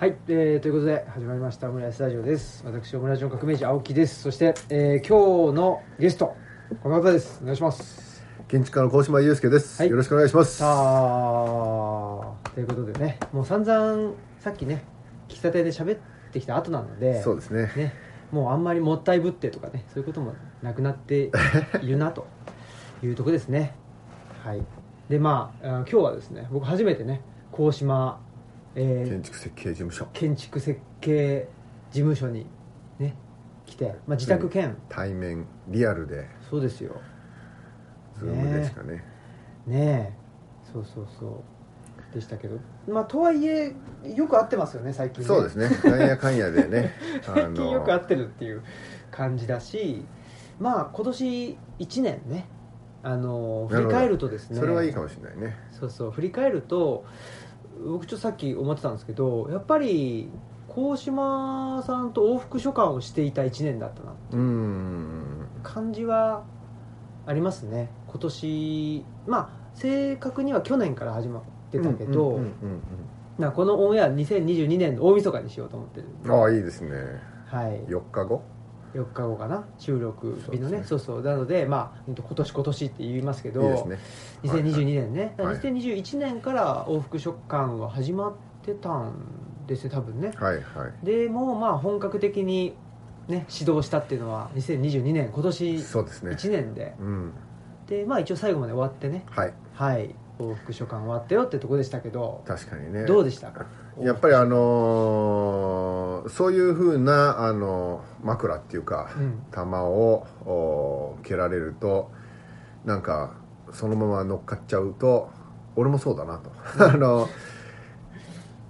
はい、えーということで始まりましたオムライスラジオです。私オムライスの革命児青木です。そして、えー今日のゲストこの方です。お願いします。建築家の高島祐介です、はい。よろしくお願いします。さあということでねもう散々さっきね喫茶店で喋ってきた後なのでそうですね。ねもうあんまりもったいぶってとかねそういうこともなくなっているなと。いうとこですね。はい。でまああ今日はですね僕初めてね高島、えー建築設計事務所。建築設計事務所にね来て、まあ、自宅兼、対面リアルで。そうですよ。ズームでしかね。ねえ。そうそうそう。でしたけど。まあとはいえよく会ってますよね最近ね。そうですね。なんやかんやでね。最近よく会ってるっていう感じだし。まあ今年1年ねあの振り返るとですね。それはいいかもしれないね。そうそう。振り返ると僕ちょっとさっき思ってたんですけどやっぱり高島さんと往復書簡をしていた1年だったなうーん。感じはありますね。今年まあ正確には去年から始まってたけど、このオンエア2022年の大晦日にしようと思ってるうんああいいですね。はい。4日後？4日後かな？収録日のね。そそうそう。なのでまあ今年今年って言いますけどいいですね。2022年ね、はい。だから2021年から往復食感は始まってたんですね多分ね。はいはい。でもうまあ本格的にね指導したっていうのは2022年今年そうですね。1年で、うん。でまあ一応最後まで終わってね。はい。はい往復書簡終わったよってとこでしたけど確かにね。どうでしたか？やっぱりあのーそういうふうなあの枕っていうか、うん。球をお蹴られるとなんかそのまま乗っかっちゃうと俺もそうだなと。あの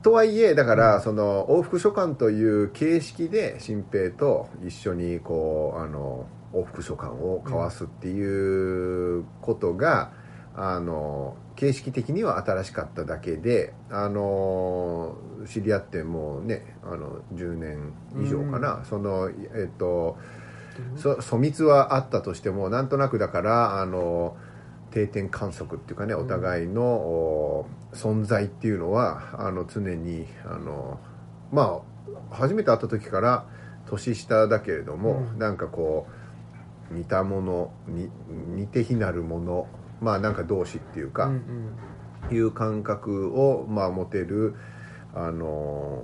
とはいえだからその往復書簡という形式で新平と一緒にこうあの往復書簡を交わすっていうことが、あの形式的には新しかっただけであの知り合ってもうねあの10年以上かな、そのえっとそ疎密はあったとしてもなんとなくだからあの定点観測っていうかねお互いの、お存在っていうのはあの常にあのまあ初めて会った時から年下だけれども、うん。なんかこう似たものに似て非なるものまあなんか同志っていうか、うんうん。いう感覚を、まあ、持てる、あの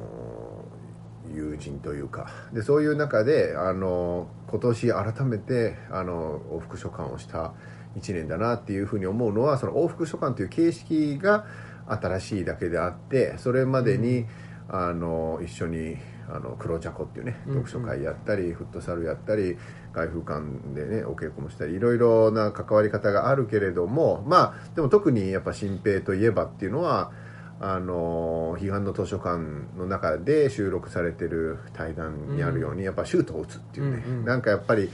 友人というか。でそういう中で、あの今年改めて、あの往復書簡をした1年だなっていうふうに思うのはその往復書簡という形式が新しいだけであってそれまでに、あの一緒にあの黒茶子っていうねうん。読書会やったり、フットサルやったり外風館でねお稽古もしたりいろいろな関わり方があるけれどもまあでも特にやっぱ新平といえばっていうのはあの彼岸の図書館の中で収録されてる対談にあるように、やっぱシュートを打つっていうね、うんうんなんかやっぱり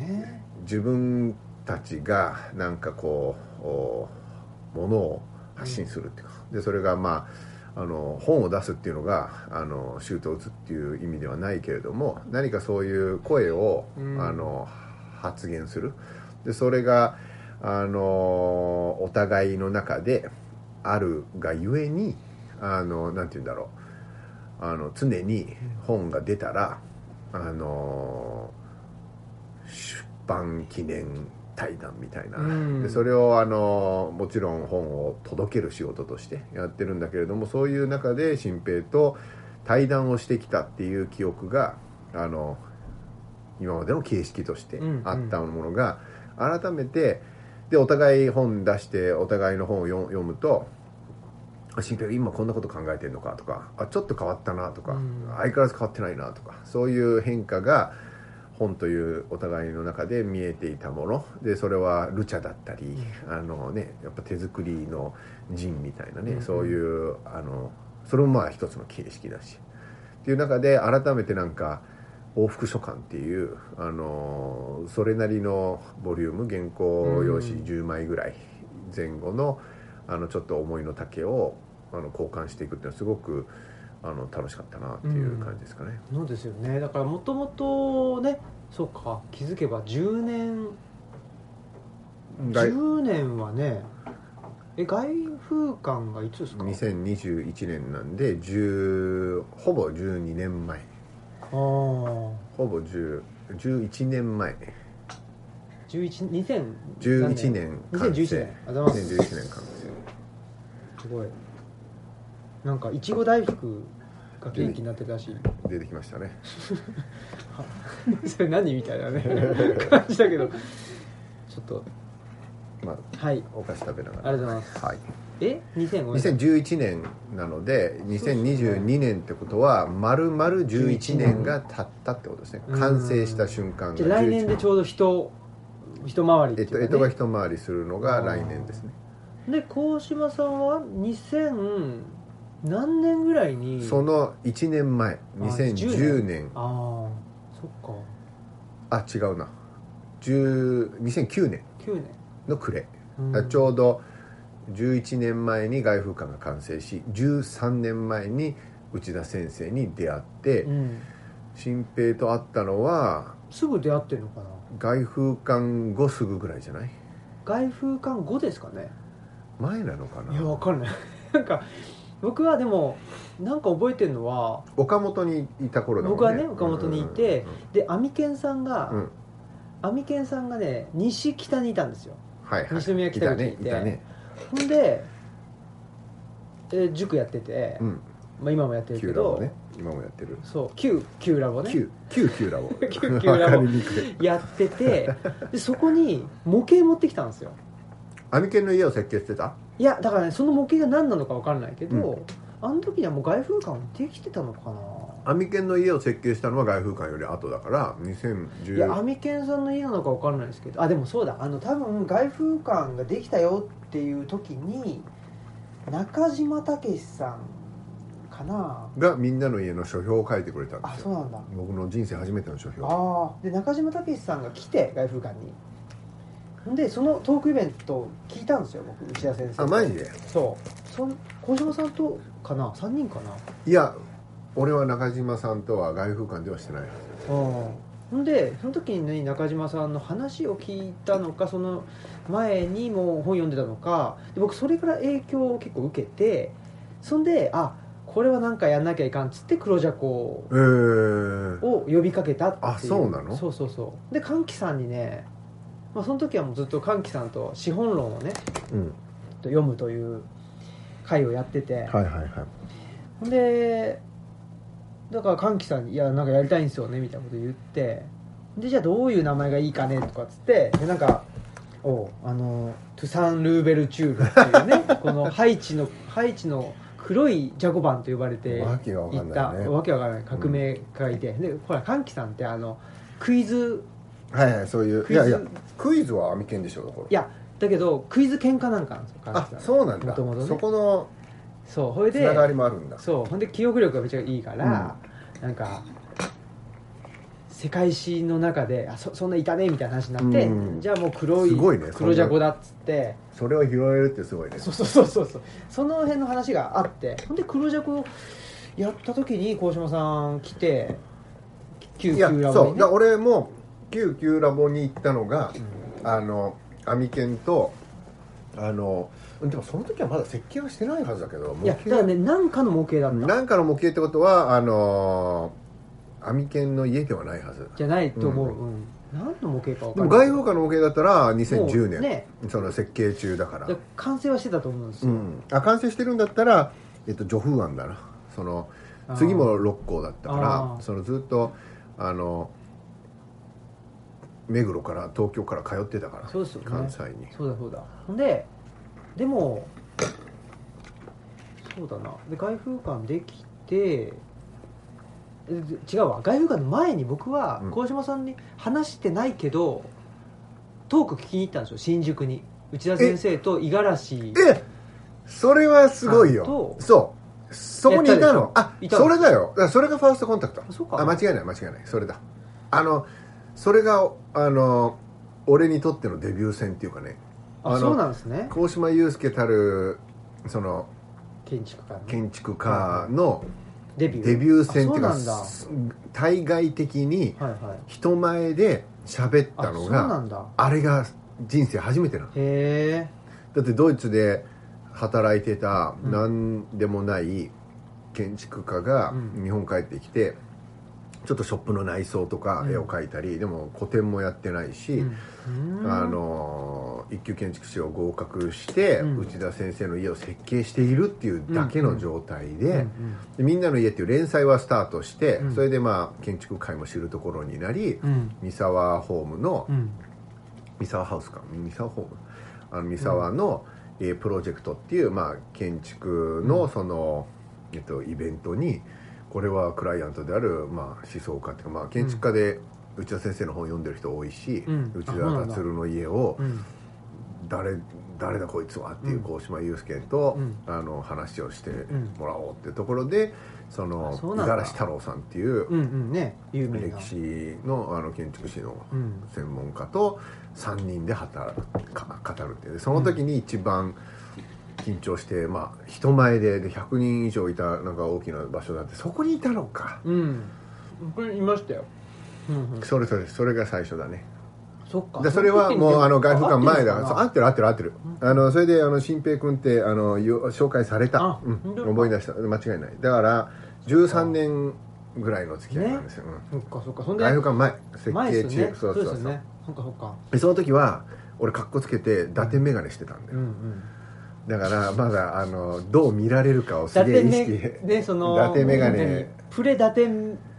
ね。自分たちがなんかこうおものを発信するっていうか、でそれがまああの本を出すっていうのがあのシュートを打つっていう意味ではないけれども何かそういう声を、うん。あの発言する。でそれがあのお互いの中であるがゆえにあのなんて言うんだろう。あの常に本が出たらあの出版記念対談みたいな、うん。でそれをあのもちろん本を届ける仕事としてやってるんだけれどもそういう中で新平と対談をしてきたっていう記憶があの今までの形式としてあったものが、改めてでお互い本出してお互いの本を読読むとあ新平今こんなこと考えてるのかとかあちょっと変わったなとか、うん。相変わらず変わってないなとかそういう変化が本というお互いの中で見えていたもの。でそれはルチャだったり、あのねやっぱ手作りのジンみたいなね、うんそういうあのそれもまあ一つの形式だし。っていう中で改めてなんか往復書簡っていうあのそれなりのボリューム原稿用紙10枚ぐらい前後のあのちょっと思いの丈をあの交換していくっていうのはすごくあの楽しかったなっていう感じですかね。そうですよね。だからもともとねそうか気づけば10年外。10年はねえ外風館がいつですか？2021年なんで10ほぼ12年前。ああほぼ10 11年前。11 2000 11年？完成2011年。あざいます。2011年完成すごいなんかいちご大福が元気になってるらしい。出てきましたね。それ何みたいなね。感じだけど。ちょっと。まあはい。お菓子食べながら。ありがとうございます。はい。え？2005年2011年なので2022年ってことは丸々11年が経ったってことですね。うん。完成した瞬間が来年でちょうど一一回りってえっというか、ね、干支が一回りするのが来年ですね。で鴻島さんは2000何年ぐらいに？その1年前あ2010年。ああそっか。あ違うな。10 2009年。9年。の暮れ、うん。ちょうど11年前に外風館が完成し13年前に内田先生に出会って、うん。新平と会ったのはすぐ出会ってるのかな？外風館後すぐぐらいじゃない？外風館後ですかね。前なのかな？いやわかんない。なんか僕はでもなんか覚えてるのは岡本にいた頃だもんね。僕はね岡本にいてでアミケンさんが、うん。うんうんアミケンさんがね西北にいたんですよ。はいはい。西宮北口にいて。いたねほんで、えー塾やってて、うん。まあ、今もやってるけど、今もやってる。そう旧旧ラボね。旧旧旧ラボ。旧旧ラボ。やっててでそこに模型持ってきたんですよ。アミケンの家を設計してた？いやだからねその模型が何なのか分かんないけど、うん。あの時にはもう外風館できてたのかな。アミケンの家を設計したのは外風館より後だから2010いやアミケンさんの家なのか分かんないですけどあでもそうだ。あの多分外風館ができたよっていう時に中島武さんかな。がみんなの家の書評を書いてくれたんであすよ。そうなんだ。僕の人生初めての書評。ああで中島武さんが来て外風館にでそのトークイベントを聞いたんですよ僕内田先生あマジで？そう。そん小島さんとかな？3人かな？いや俺は中島さんとは外風館ではしてないはずうん。でその時に、ね、中島さんの話を聞いたのかその前にも本読んでたのかで僕それから影響を結構受けてそんであこれはなんかやんなきゃいかんっつって黒ジャコえー、を呼びかけたっていう。あそうなの？そうそうそう。で歓喜さんにね、まあ、その時はもうずっと歓喜さんと資本論をねうん。読むという会をやってて、はいはいはい。ほんでだから歓喜さんに「いやなんかやりたいんですよね」みたいなこと言って。でじゃあどういう名前がいいかねとかっつってでなんかおうあのトゥサン・ルーベルチュールっていうね このハイチのハイチの黒いジャコバンと呼ばれてわけがわかいたんないね。わけわからない革命家がいて、でほら歓喜さんってあのクイズはいはいそういうクイズ。いやいやクイズはアミケンでしょだから。いやだけどクイズ喧嘩なんかなんですよ歓あ喜さんそうなんだ。元々ね。そこのそうそれでつながりもあるんだ。そうほんで記憶力がめっちゃいいから、なんか世界史の中であそそんないたねみたいな話になって、うん。じゃあもう黒いすごいね黒ジャコだっつって。それを拾えるってすごいね。そうそうそうそうそう。その辺の話があってほんで黒ジャコやった時に鴻島さん来て旧いや旧ラボにね。そう。だ俺も旧旧ラボに行ったのが、あのアミケンとあのでもその時はまだ設計はしてないはずだけどいやだからね何かの模型だったなんかの模型ってことはあのアミケンの家ではないはず。じゃないと思う、ううん。何の模型か分でかんない。も外風館の模型だったら2010年、ね。その設計中だから。で完成はしてたと思うんですよ、うん、あ完成してるんだったら、えっと、助風案だな。その次も六校だったかあらー。そのずっとあの目黒から東京から通ってたからそうですよね。関西に。そうだそうだ。ほんででもそうだな。で外風館できてえ違うわ。外風館の前に僕はうん。鴻島さんに話してないけど、トーク聞きに行ったんですよ。新宿に。内田先生と五十嵐。えそれはすごいよ。そう。そこにいたの。あいたのそれだよ。それがファーストコンタクト。あ間違いない間違いない。それだ。あのそれがあの俺にとってのデビュー戦っていうかね。あそうなんですね。鴻島祐介たるその建築家の。建築家のデビュー。デビュー戦っていうか対外的にはいはい。人前で喋ったのあそうながんだ。あれが人生初めてなの。へえ。だってドイツで働いてたうん。何でもない建築家がうん。日本帰ってきてちょっとショップの内装とかうん。絵を描いたり、でも個展もやってないし、うん。あの一級建築士を合格して、うん。内田先生の家を設計しているっていうだけの状態で,、みんなの家っていう連載はスタートして、うん。それでまあ建築界も知るところになり、うん。三沢ホームの、うん。三沢ハウスか。三沢ホーム？あの三沢の、えープロジェクトっていう、まあ、建築のその、えっと、イベントにこれはクライアントである、まあ、思想家っていうか、まあ、建築家で内田先生の本読んでる人多いし、うん。内田達の家をうん。誰誰だこいつはっていううん。鴻島祐介と、うん。あの話をしてんもらおうっていうところでその五十嵐太郎さんっていううんうんね有名な。歴史のあの建築士のうん。専門家と3人で働くか語るっていう。でその時に一番緊張して、まあ、人前でで100人以上いたなんか大きな場所だってそこにいたのか。うん。これいましたよ。うんうん。それそれそれが最初だね。そっか。でそれはもうあの外風館前だ。そう合あってる合ってる合ってる。あのそれであの新平君ってあのよ紹介された。あ、うん。思い出した。間違いない。だから13年ぐらいの付き合いなんですよ、そっかそっか。そうんん、で外風館前設計中、ねそうそう。そうですよね。そっかそっか。でその時は俺かっこつけて伊達眼鏡してたんだよ、うんうんだからまだあのどう見られるかを伊すげえ達意識その伊達眼鏡何プレ伊達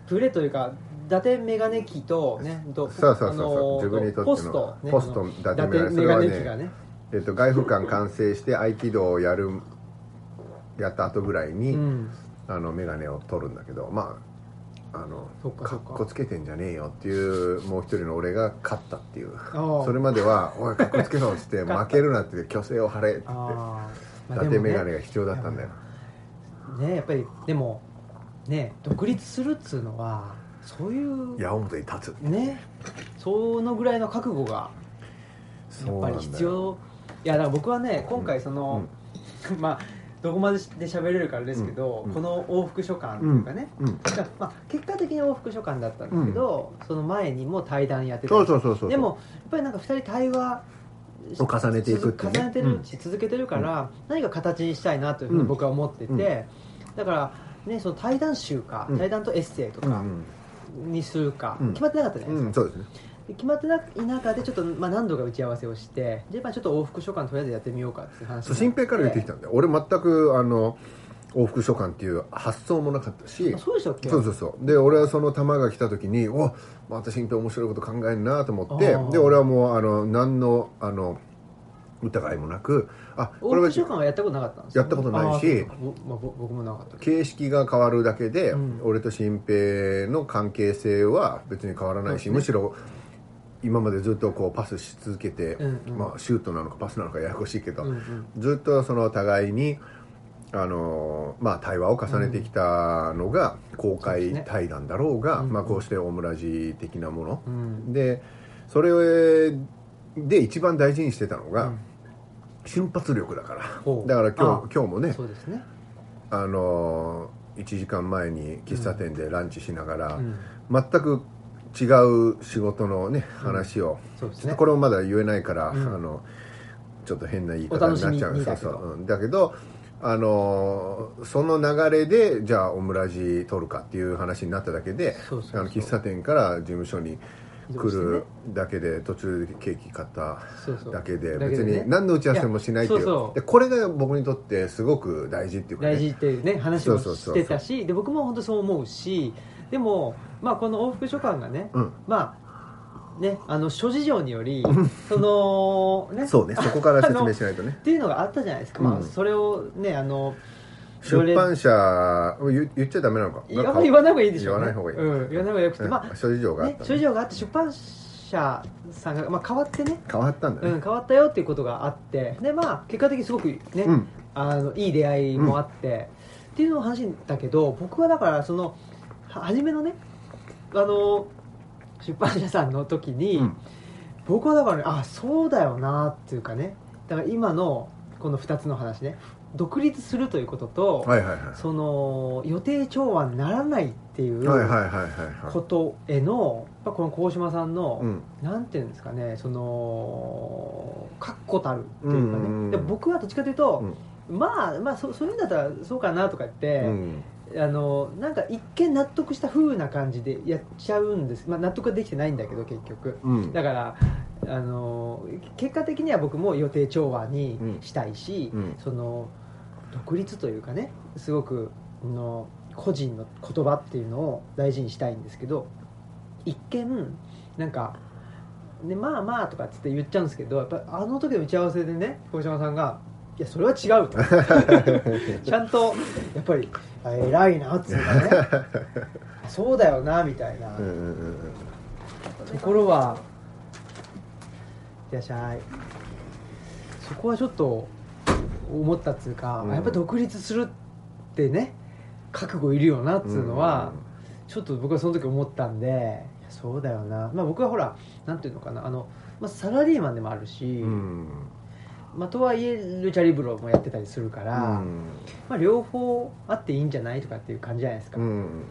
プレというか伊達メガネ機とねとそうそうそうそう自分にとってのポスト、ね、ポスト伊達メガネそれはねねえっと、外風館完成して合気道をやるやった後ぐらいに、うん。あの眼鏡を取るんだけどまああのかそっこつけてんじゃねえよっていうもう一人の俺が勝ったっていう。それまでは「おいかっこつけろ」っつって「負けるな」って虚勢を張れって言って伊達眼鏡が必要だったんだよ。ねやっぱりでもね独立するっつうのはそういう矢面に立つ。ねそのぐらいの覚悟がやっぱり必要。いやだから僕はね今回その、まあどこまでで喋れるかですけど、うんこの往復書簡っていうかね、うんまあ、結果的に往復書簡だったんだけど、その前にも対談やってたそりうそうそうそう。でもやっぱりなんか2人対話しを重ねていくってね。重ねてるし、続けてるから、何か形にしたいなというふうに僕は思ってて、うん。だから、ね、その対談集か、うん。対談とエッセイとかうん。にするか、うん。決まってなかったじゃないですか、うん、そうですね。で決まってない中でちょっと、まあ、何度か打ち合わせをしてじゃあまあちょっと往復書簡とりあえずやってみようかっていう話新平から言ってきたんだよ。俺全くあの往復書簡っていう発想もなかったしあそうでしたっけ？そうそうそう。で俺はその球が来た時におまた新平面白いこと考えるなと思ってで俺はもうあの何のあの疑いもなくあこれは往復書簡はやったことなかったんですやったことないしまあぼ僕もなかった形式が変わるだけで、うん。俺と新平の関係性は別に変わらないし、ね。むしろ今までずっとこうパスし続けて、うんうん。まあ、シュートなのかパスなのかややこしいけど、うんうん。ずっとその互いにあのまあ、対話を重ねてきたのが公開対談だろうが、そうですね。まあ、こうしてオムラジ的なもの、うん。でそれで一番大事にしてたのが、うん。瞬発力だから。だから今あ日今日もねそうですね、あの1時間前に喫茶店でランチしながら、うん。全く違う仕事のね話を、そうですね。これもまだ言えないから、うん。あのちょっと変な言い方になっちゃうそうそう、うん。だけどあのその流れでじゃあオムラジ取るかっていう話になっただけであの喫茶店から事務所に来るだけで途中でケーキ買っただけで別に何の打ち合わせもしないっていう。でこれが僕にとってすごく大事っていうか、ね、大事っていうね話をそうそうそうしてたしで僕も本当そう思うしでも、まあ、この往復書簡がね、うん。まあねあの諸事情によりそのねそうねそこから説明しないとね。っていうのがあったじゃないですか、まあ、うんそれをねあの出版社言言っちゃダメなのか？いや言わない方がいいでしょ言わない方がいい、うん、言わない方がよくて、ねまあ諸事情があっね。た、、諸事情があって出版社さんが、まあ、変わってね、変わったんだね、うん、変わったよっていうことがあってでまあ結果的にすごくね、うん。あのいい出会いもあって、っていうのを話だけど僕はだからそのは初めのねあの出版社さんの時に、うん。僕はだからねあそうだよなっていうかね。だから今のこの2つの話ね。独立するということと、はいはいはい。その予定調和にならないっていうことへのこの鴻島さんの、いうん。なんていうんですかねその確固たるっていうかね、うんうんうん。で僕はどっちかというと、うん。まあまあそそういうんだったらそうかなとか言って、うんあのなんか一見納得した風な感じでやっちゃうんです、まあ、納得はできてないんだけど結局。うん。だからあの結果的には僕も予定調和にしたいし、うん。その独立というかねすごくあの個人の言葉っていうのを大事にしたいんですけど一見なんか、ね、まあまあとかっつって言っちゃうんですけどやっぱあの時の打ち合わせでね小島さんが「いやそれは違う」と。ちゃんとやっぱりあ偉いなっつうかね。そうだよなみたいな。ところはいらっしゃい。そこはちょっと思ったっつうか、うん。やっぱ独立するってね覚悟いるよなっつうのは、ちょっと僕はその時思ったんでそうだよな、まあ、僕はほらなんていうのかな。あの、まあ、サラリーマンでもあるし、うんまあ、とはいえルチャリブロもやってたりするから、うん。まあ、両方あっていいんじゃないとかっていう感じじゃないですか,、うん。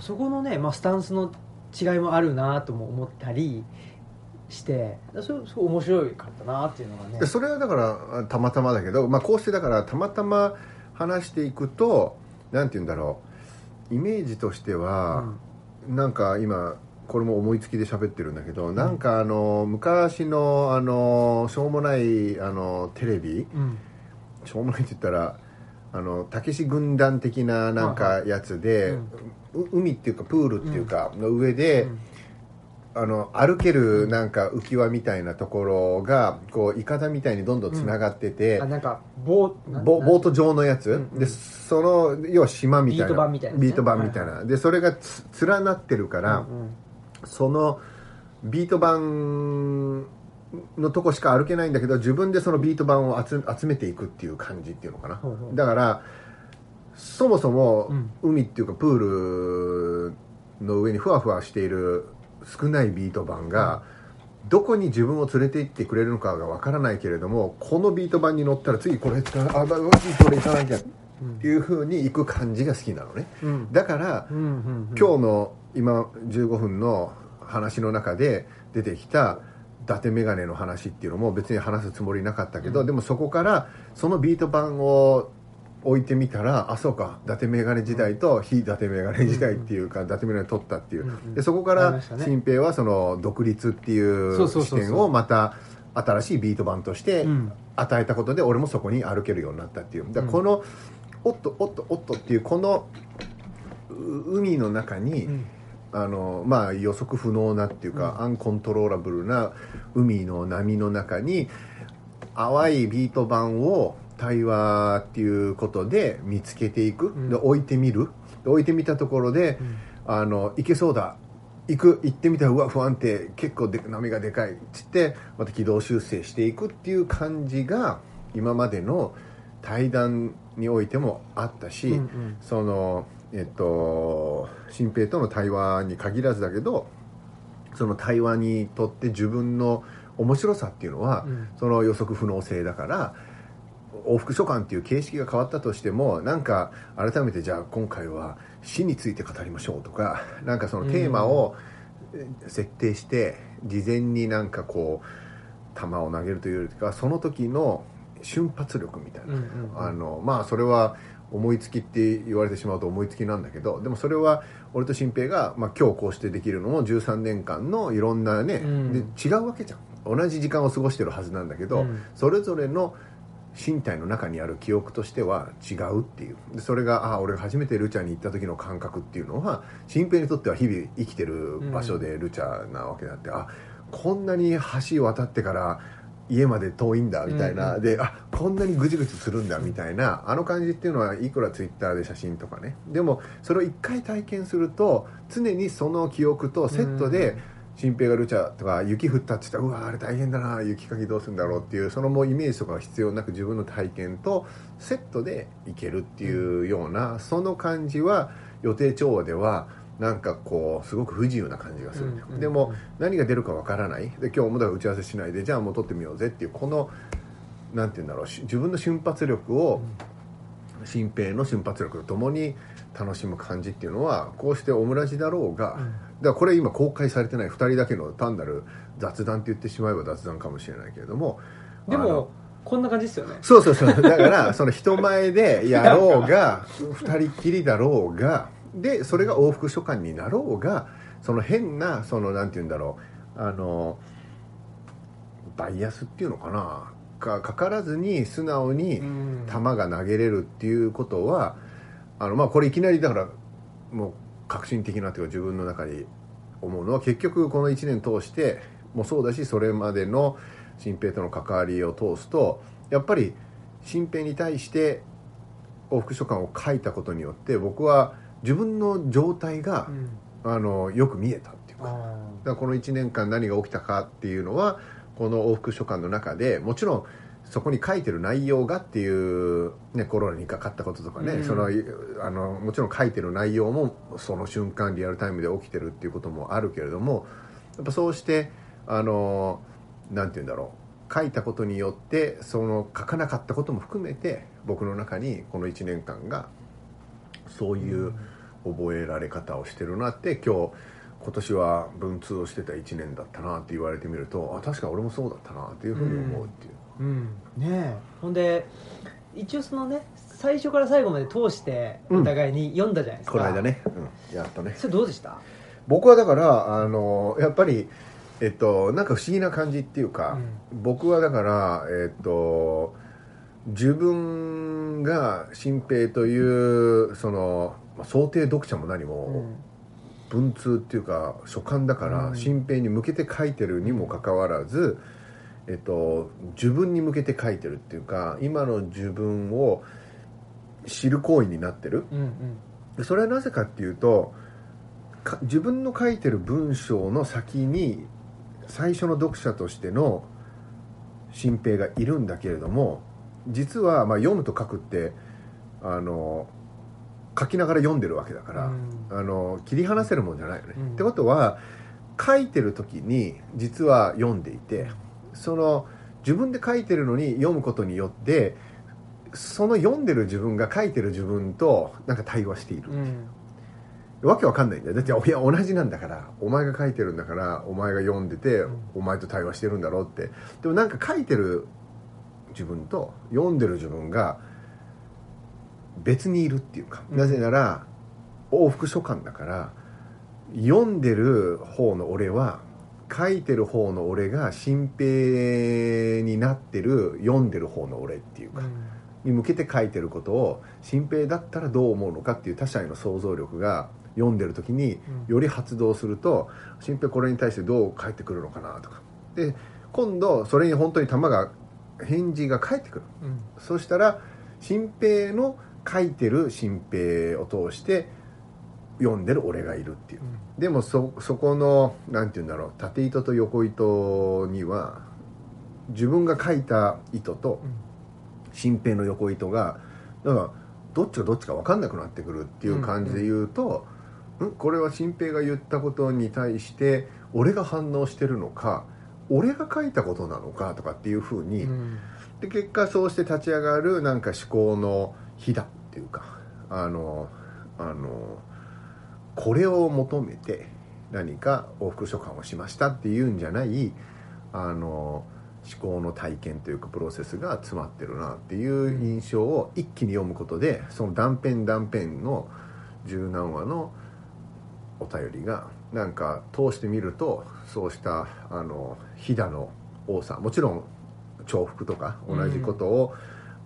そこのね、まあ、スタンスの違いもあるなとも思ったりしてそ面白かったなっていうのがね。でそれはだからたまたまだけど、まあ、こうしてだからたまたま話していくとなんて言うんだろう。イメージとしては、なんか今これも思いつきで喋ってるんだけど、なんかあの昔のあのしょうもないあのテレビうん。うんしょうもないって言ったらあのたけし軍団的ななんかやつで、う海っていうかプールっていうかの上で、うん。あの歩けるなんか浮き輪みたいなところがこういかだみたいにどんどんつながってて、あなんかボボボート状のやつ、うんうん。でその要は島みたいな。ビート板みたいなね。ビート板みたいな、でそれがつ連なってるから、うんうんそのビート板のとこしか歩けないんだけど自分でそのビート板を集集めていくっていう感じっていうのかな、ほうほう。だからそもそもうん。海っていうかプールの上にふわふわしている少ないビート板が、どこに自分を連れて行ってくれるのかがわからないけれどもこのビート板に乗ったら次これ使うあうわ次これ行かなきゃっていう風に行く感じが好きなのね。うん。だから今日の今15分の話の中で出てきた伊達メガネの話っていうのも別に話すつもりなかったけど、うん。でもそこからそのビート板を置いてみたらあそうか伊達メガネ時代と非伊達メガネ時代っていうか、伊達メガネ取ったっていう、うんうん。でそこから新平はその独立っていう視点をまた新しいビート板としてうん。与えたことで俺もそこに歩けるようになったっていう。だこの、おっとおっとおっとっていうこのう海の中に、うんあのまあ予測不能なっていうか、アンコントローラブルな海の波の中に淡いビート板を対話っていうことで見つけていく、ん。で置いてみる。で置いてみたところで、あの行けそうだ。行く。行ってみたらうわ不安定。結構で波がでかい。っつってまた軌道修正していくっていう感じが今までの対談においてもあったし、うんうん。そのえっと新平との対話に限らずだけどその対話にとって自分の面白さっていうのは、うん。その予測不能性だから往復書簡っていう形式が変わったとしてもなんか改めてじゃあ今回は死について語りましょうとかなんかそのテーマをえ設定して事前になんかこう球を投げるというよりかはその時の瞬発力みたいな、うんうんうん。あのまあそれは思いつきって言われてしまうと思いつきなんだけどでもそれは俺と新平が、まあ、今日こうしてできるのも13年間のいろんなね、うん。で違うわけじゃん。同じ時間を過ごしてるはずなんだけど、うん。それぞれの身体の中にある記憶としては違うっていう。でそれがあ俺が初めてルチャに行った時の感覚っていうのは新平にとっては日々生きてる場所でルチャなわけであって、あこんなに橋渡ってから家まで遠いんだみたいな、うんであこんなにぐじぐじするんだみたいな。あの感じっていうのはいくらツイッターで写真とかね。でもそれを一回体験すると常にその記憶とセットで、うん新平がルチャとか雪降ったって言ったらうわあれ大変だな。雪かきどうするんだろうっていうそのもうイメージとかが必要なく自分の体験とセットでいけるっていうような、その感じは予定調和ではなんかこうすごく不自由な感じがする、うんうんでも何が出るかわからない。で今日もだから打ち合わせしないでじゃあもう撮ってみようぜっていうこのなんて言うんだろうし自分の瞬発力を新平の瞬発力とともに楽しむ感じっていうのはこうしてオムラジだろうが、うん。だからこれ今公開されてない2人だけの単なる雑談って言ってしまえば雑談かもしれないけれどもでもこんな感じですよね。そうそうそう。だからその人前でやろうが二人っきりだろうがでそれが往復書簡になろうがその変なそのなんて言うんだろうあのバイアスっていうのかなかかからずに素直にうん。球が投げれるっていうことはあのまあこれいきなりだからもう革新的なというか自分の中に思うのは結局この1年通してもそうだしそれまでの新平との関わりを通すとやっぱり新平に対して往復書簡を書いたことによって僕は自分の状態がう、ん。あのよく見えたっていうか。だこの1年間何が起きたかっていうのはこの往復書簡の中でもちろんそこに書いてる内容がっていう、ね、コロナにかかったこととかね、うん。そのあのもちろん書いてる内容もその瞬間リアルタイムで起きてるっていうこともあるけれどもやっぱそうしてあのなんて言うんだろう。書いたことによってその書かなかったことも含めて僕の中にこの1年間がそういう覚えられ方をしてるなって今日今年は文通をしてた1年だったなって言われてみるとあ確か俺もそうだったなっていうふうに思うっていう。うん。ねえ。ほんで一応そのね最初から最後まで通してうん。お互いに読んだじゃないですか、この間ね、うん、やっとね。それどうでした？僕はだからあのやっぱりえっとなんか不思議な感じっていうか、僕はだからえっと自分が新平というそのまあ想定読者も何うもん。文通っていうか書簡だからうん。新平に向けて書いてるにもかかわらず、えっと、自分に向けて書いてるっていうか今の自分を知る行為になってる。うんうん。でそれはなぜかっていうとか自分の書いてる文章の先に最初の読者としての新平がいるんだけれども実はまあ読むと書くってあの書きながら読んでるわけだから、うん。あの切り離せるもんじゃないよね。うん。ってことは書いてる時に実は読んでいてその自分で書いてるのに読むことによってその読んでる自分が書いてる自分となんか対話している、うん。わけわかんないんだよ。だっていや同じなんだからお前が書いてるんだからお前が読んでて、うん。お前と対話してるんだろうって。でもなんか書いてる自分と読んでる自分が別にいるっていうか、うん。なぜなら往復書簡だから読んでる方の俺は書いてる方の俺が新平になってる読んでる方の俺っていうか、に向けて書いてることを新平だったらどう思うのかっていう他者への想像力が読んでる時にうん。より発動すると新平これに対してどう返ってくるのかなとか。で今度それに本当に球が返事が返ってくる。うん。そしたら新平の書いてる新平を通して読んでる俺がいるっていう。でもそそこのなんて言うんだろう縦糸と横糸には自分が書いた糸とうん。新平の横糸がだからどっちがどっちか分かんなくなってくるっていう感じで言うと、ん。これは新平が言ったことに対して俺が反応してるのか俺が書いたことなのかとかっていうふうに、うん。で結果そうして立ち上がるなんか思考の火だっていうかあのあのこれを求めて何か往復書簡をしましたっていうんじゃないあの思考の体験というかプロセスが詰まってるなっていう印象を一気に読むことでその断片断片の十何話のお便りがなんか通してみるとそうしたあの飛騨の多さもちろん重複とか同じことを、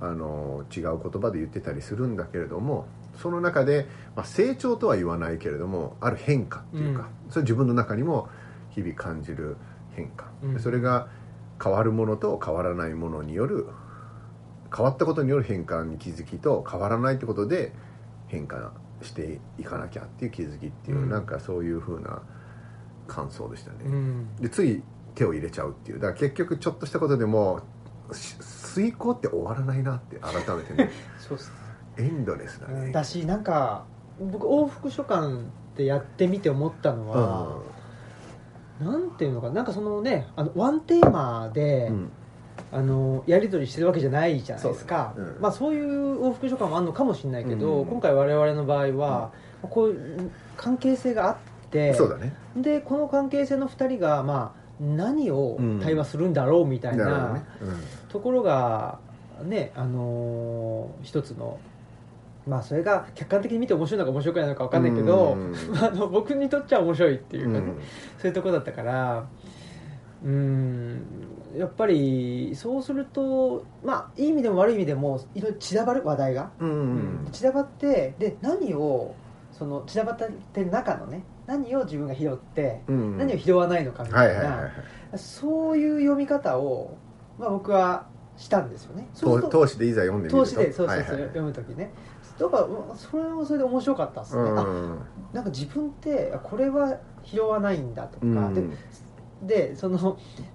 あの違う言葉で言ってたりするんだけれどもその中で、まあ、成長とは言わないけれどもある変化っていうか、それ自分の中にも日々感じる変化、うん。それが変わるものと変わらないものによる変わったことによる変化に気づきと変わらないってことで変化していかなきゃっていう気づきっていう、うん。なんかそういう風な感想でしたね、うん。でつい手を入れちゃうっていう。だから結局ちょっとしたことでもし遂行って終わらないなって改めてね。そうっすエンドレスだね。ねだしなんか僕往復書簡ってやってみて思ったのは、なんていうのかな。なんかそのねあのワンテーマで、うん。あのやり取りしてるわけじゃないじゃないですか。そううん。まあ、そういう往復書簡もあるのかもしれないけど、うん。今回我々の場合は、こういう関係性があってそうだね。でこの関係性の2人が、まあ、何を対話するんだろうみたいなところがねあのー一つのまあそれが客観的に見て面白いのか面白くないのか分かんないけど、うん。あの僕にとっちゃ面白いっていうかね、うん。そういうところだったからうんやっぱりそうするとまあいい意味でも悪い意味でもいろいろ散らばる話題が、散らばってで何をその散らばってる中のね何を自分が拾って、うん。何を拾わないのかみたいな、そういう読み方を、まあ、僕はしたんですよね。投資でいざ読んでみると。投資でそうそうそう、はいはい読む時ね。だからうんそれもそれで面白かったですね、あうん。なんか自分ってあこれは拾わないんだとか、うん。ででその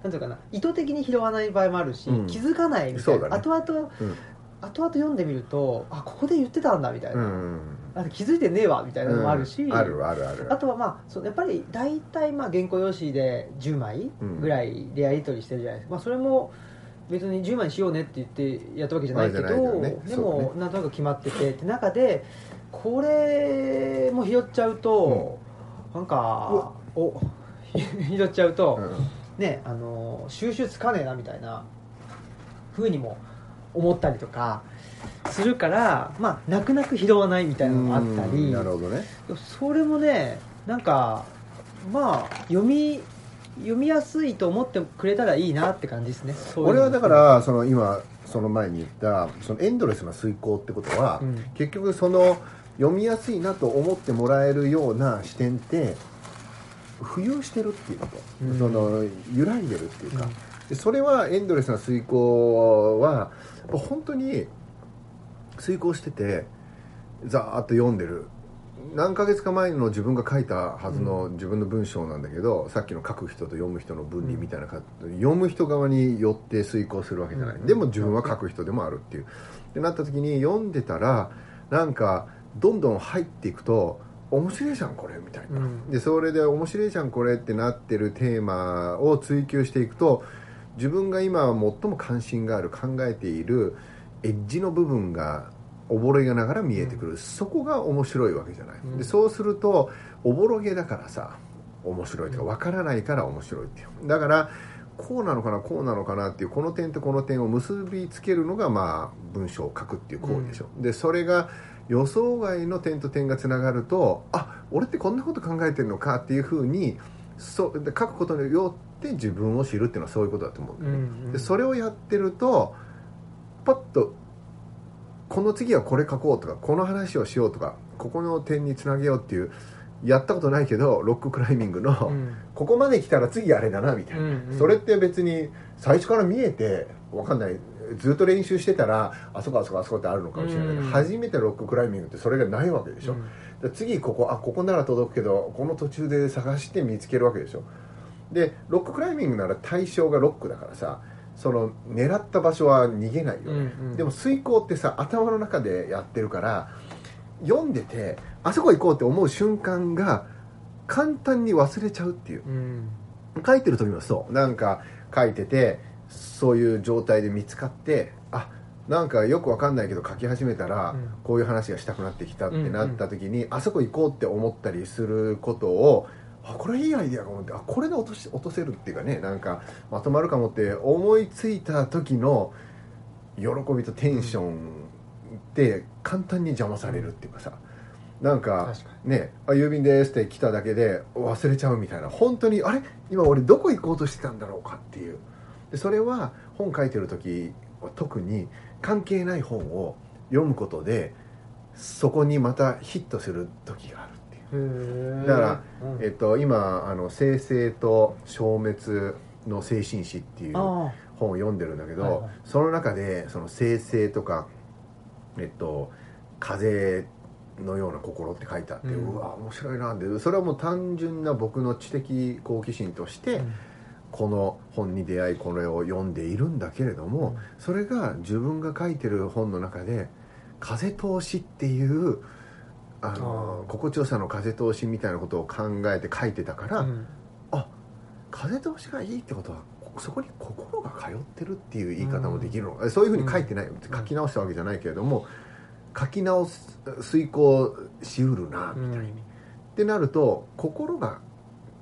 なんていうかな意図的に拾わない場合もあるし、うん。気づかないみたいな、ね。後々うん。後々読んでみるとあここで言ってたんだみたいな、うんあ気づいてねえわみたいなのもあるし、うんあるあるある。あとはまあそのやっぱり大体まあ原稿用紙で10枚ぐらいでやり取りしてるじゃないですか、まあ、それも別に10枚にしようねって言ってやったわけじゃないけどね。でもなんとなく決まっててって中でこれも拾っちゃうと、なんかお 拾っちゃうと、うん。ねあの収集つかねえなみたいなふうにも思ったりとかするからまあ泣く泣く拾わないみたいなのもあったうんりなるほどね。それもねなんかまあ読み読みやすいと思ってくれたらいいなって感じですね。俺はだからその今その前に言ったそのエンドレスな遂行ってことは、うん。結局その読みやすいなと思ってもらえるような視点って浮遊してるっていうこと、うん。その揺らいでるっていうか、うん。でそれはエンドレスな遂行は本当に遂行しててざーっと読んでる。何ヶ月か前の自分が書いたはずの自分の文章なんだけど、さっきの書く人と読む人の分離みたいなか、読む人側によって遂行するわけじゃない、うん。でも自分は書く人でもあるっていう。ってなった時に読んでたらなんかどんどん入っていくと面白いじゃんこれみたいな、うん。でそれで面白いじゃんこれってなってるテーマを追求していくと自分が今最も関心がある考えているエッジの部分がおぼろげながら見えてくる、そこが面白いわけじゃない、うん。でそうするとおぼろげだからさ面白いとか分からないから面白いっていう。だからこうなのかなこうなのかなっていうこの点とこの点を結びつけるのがまあ文章を書くっていう行為でしょ、でそれが予想外の点と点がつながるとあ俺ってこんなこと考えてるのかっていうふうにそうで書くことによって自分を知るっていうのはそういうことだと思うんだよね、うんうん。でそれをやってるとパッとこの次はこれ書こうとかこの話をしようとかここの点につなげようっていうやったことないけどロッククライミングの、うん。ここまで来たら次あれだなみたいな、うんうん。それって別に最初から見えてわかんない。ずっと練習してたらあそこあそこあそこってあるのかもしれない。けど、うん。初めてロッククライミングってそれがないわけでしょ、で次ここあここなら届くけどこの途中で探して見つけるわけでしょ。でロッククライミングなら対象がロックだからさその狙った場所は逃げないよね、うんうん。でも遂行ってさ頭の中でやってるから読んでてあそこ行こうって思う瞬間が簡単に忘れちゃうっていう。うん。書いてる時もそうなんか書いててそういう状態で見つかってあなんかよくわかんないけど書き始めたら、うん。こういう話がしたくなってきたってなった時に、あそこ行こうって思ったりすることをあこれいいアイデアかもってあこれで落とし落とせるっていうかねなんかまとまるかもって思いついた時の喜びとテンションって簡単に邪魔されるっていうかさ。なんかねあ郵便ですって来ただけで忘れちゃうみたいな。本当にあれ？今俺どこ行こうとしてたんだろうかっていう。でそれは本書いてる時は特に関係ない本を読むことでそこにまたヒットする時がだからうん。えっと、今あの「生成と消滅の精神史」っていうあ本を読んでるんだけど、はいはい。その中でその生成とかえっと風のような心って書いてあって、ううんわ面白いなって。それはもう単純な僕の知的好奇心として、うん。この本に出会いこれを読んでいるんだけれども、それが自分が書いてる本の中で「風通し」っていうあの心地よさの風通しみたいなことを考えて書いてたから、うん。風通しがいいってことはそこに心が通ってるっていう言い方もできるのか、そういうふうに書いてないよ、書き直したわけじゃないけれども書き直す遂行しうるなみたいに、ってなると心が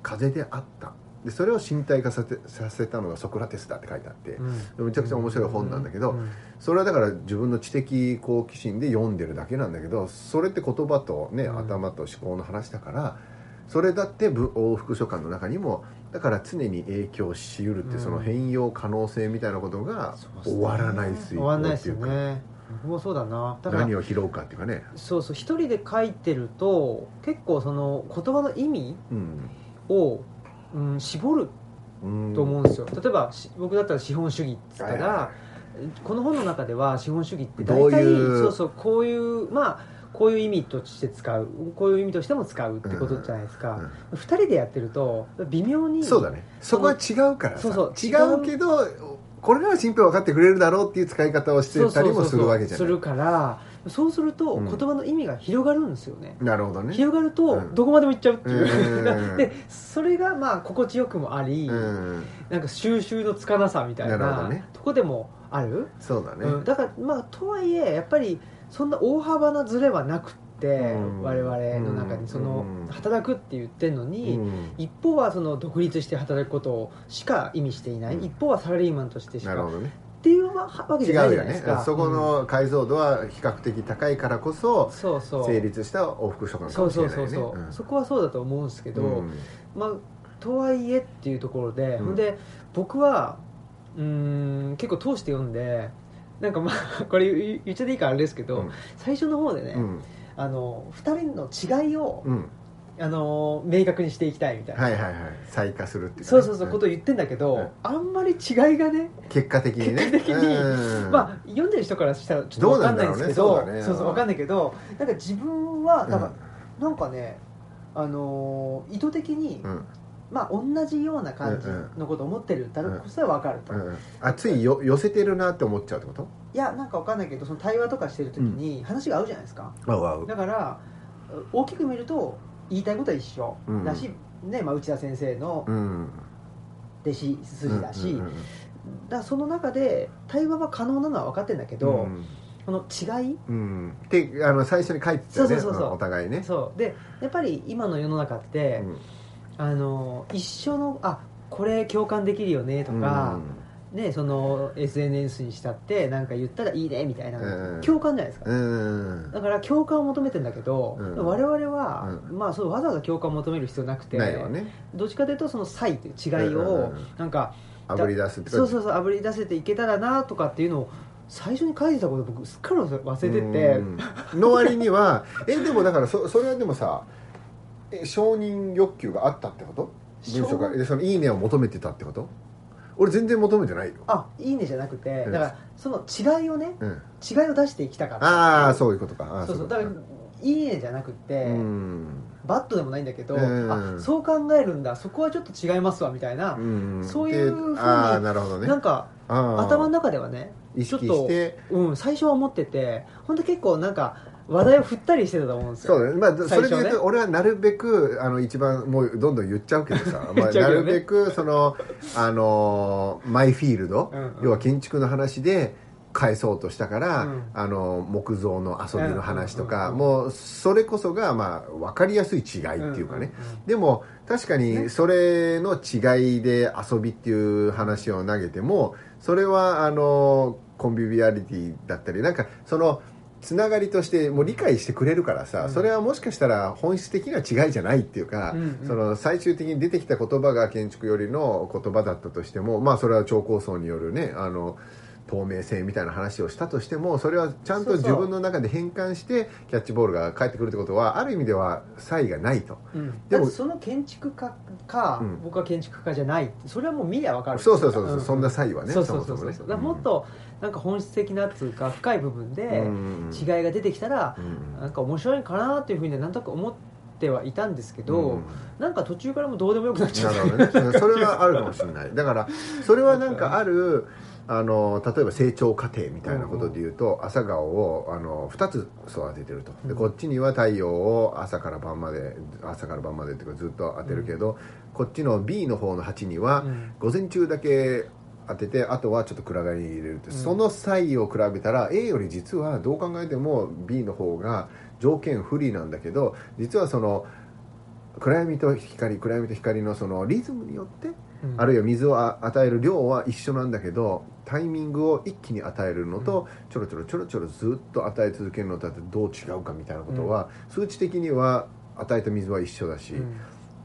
風であったでそれを身体化させさせたのがソクラテスだって書いてあって、うん。めちゃくちゃ面白い本なんだけど、うん。それはだから自分の知的好奇心で読んでるだけなんだけどそれって言葉とね、うん。頭と思考の話だからそれだって武往復書簡の中にもだから常に影響しうるって、うん。その変容可能性みたいなことが終わらない水終わらないですよっていうか、ね僕もそうだな。何を拾うかっていうかね、そうそう一人で書いてると結構その言葉の意味うん。を、うん、絞るうん。と思うんですよ、例えばし僕だったら資本主義っつったら、この本の中では資本主義ってど大体そうそうこういうまあこういう意味として使うこういう意味としても使うってことじゃないですか、二人でやってると微妙にそうだね。そこは違うからさ。そうそう違うけどこれなら新兵分かってくれるだろうっていう使い方をしてたりもするわけじゃない。するからそうするとうん。言葉の意味が広がるんですよね、なるほどね。広がるとうん。どこまでもいっちゃうっていう、うん。でそれがまあ心地よくもあり、うん。なんか収集のつかなさみたいなとこでもある、そうだね、うん、だからまあとはいえやっぱりそんな大幅なズレはなくって、うん。我々の中にその、うん。働くって言ってるのに、うん。一方はその独立して働くことしか意味していない、うん。一方はサラリーマンとしてしかなるほどねっていうわけじゃないじゃよねないですか。そこうん。の解像度は比較的高いからこそそうそう。成立した往復書簡かもしれないそうそうそう、そこはそうだと思うんですけど、うん。まあとはいえっていうところで、うん。ほんで僕はうーん結構通して読んでなんかまあ これ言言っちゃっていいからあれですけど、うん。最初の方でね、うん。あの2人の違いを、うんあの明確にしていきたいみたいな、はいはいはい。再化するっていうかね。そうそうそう、んことを言ってんだけど、うん。あんまり違いがね、結果的にね。結果的にうん。まあ読んでる人からしたらちょっと分かんないんですけどねそうだね。そうそう分かんないけどなんか自分はうん。なんか,、なんかねあのー意図的に、うん。まあ同じような感じのことを思ってるんだろうこそは分かると、いうん。あついよ寄せてるなって思っちゃうってこと？やなんか分かんないけどその対話とかしてる時に話が合うじゃないですか、合う合う。だから大きく見ると言いたいことは一緒うん。だし、ねまあ、内田先生のうん。弟子筋だし、うんうんうんだからその中で対話は可能なのは分かってるんだけど、うん。この違いうん。であの最初に書いてたよねそうそうそうそう。お互いね。そう。でやっぱり今の世の中って、あの一緒のあこれ共感できるよねとか、ね、その SNS にしたってなんか言ったらいいねみたいな、うん。共感じゃないですか、うんうんだから共感を求めてんだけど、うん。我々は、うまあ、そうわざわざ共感を求める必要なくてなね。どっちかというとその差異という違いうんうんをうん。なんか、あぶり出すってそうそうそうあぶり出せていけたらなとかっていうのを最初に書いてたこと僕すっかり忘れてて。うん。の割にはえでもだからそそれはでもさえ承認欲求があったってこと？文章が承でその「いいね」を求めてたってこと？俺全然求めてないよ、あいいねじゃなくてうん。だからその違いをねうん、違いを出していきたかった。ああそういうことか。そうそう。だからいいねじゃなくて、うん。バットでもないんだけど、うん。あそう考えるんだ。そこはちょっと違いますわみたいな、うん。そういうふうになるほどね。なんか頭の中ではねちょっとうん、最初は思ってて本当結構なんか話題を振ったりしてたと思うんですよ。そうだね、まあ、それで言うと、俺はなるべくあの一番もうどんどん言っちゃうけどさ、まあ、なるべくそのあのマイフィールド、要は建築の話で返そうとしたから、うん。あの木造の遊びの話とか、もうそれこそが、まあ、分かりやすい違いっていうかね、でも確かね。にそれの違いで遊びっていう話を投げてもそれはあのコンビビアリティだったりなんかそのつながりとしてもう理解してくれるからさ、うん。それはもしかしたら本質的な違いじゃないっていうか、うんうん。その最終的に出てきた言葉が建築よりの言葉だったとしてもまあそれは超高層によるねあの透明性みたいな話をしたとしてもそれはちゃんとそうそう。自分の中で変換してキャッチボールが返ってくるってことはある意味では差異がないと。うん、でもその建築家か、うん。僕は建築家じゃないそれはもう見りゃ分かる。そうそうそうそう、んそんな差異はねそうそうそうそうだからもっとなんか本質的なっつうか深い部分でうん。違いが出てきたらうん。なんか面白いかなっていうふうにはなんとなく思ってはいたんですけど、うん。なんか途中からもうどうでもよくなっちゃなうね。それはあるかもしれない。だからそれはなんかあるあの例えば成長過程みたいなことで言うと、朝顔をあの2つ育ててると。でうん。こっちには太陽を朝から晩まで朝から晩までっていうかずっと当てるけど、こっちの B の方の鉢にはうん。午前中だけ当ててあとはちょっと暗がりに入れるって、うん。その際を比べたら A より実はどう考えても B の方が条件不利なんだけど実はその暗闇と光暗闇と光のそのリズムによって、うん。あるいは水をあ与える量は一緒なんだけどタイミングを一気に与えるのと、ちょろちょろちょろちょろずっと与え続けるのとってどう違うかみたいなことは、数値的には与えた水は一緒だし、うん。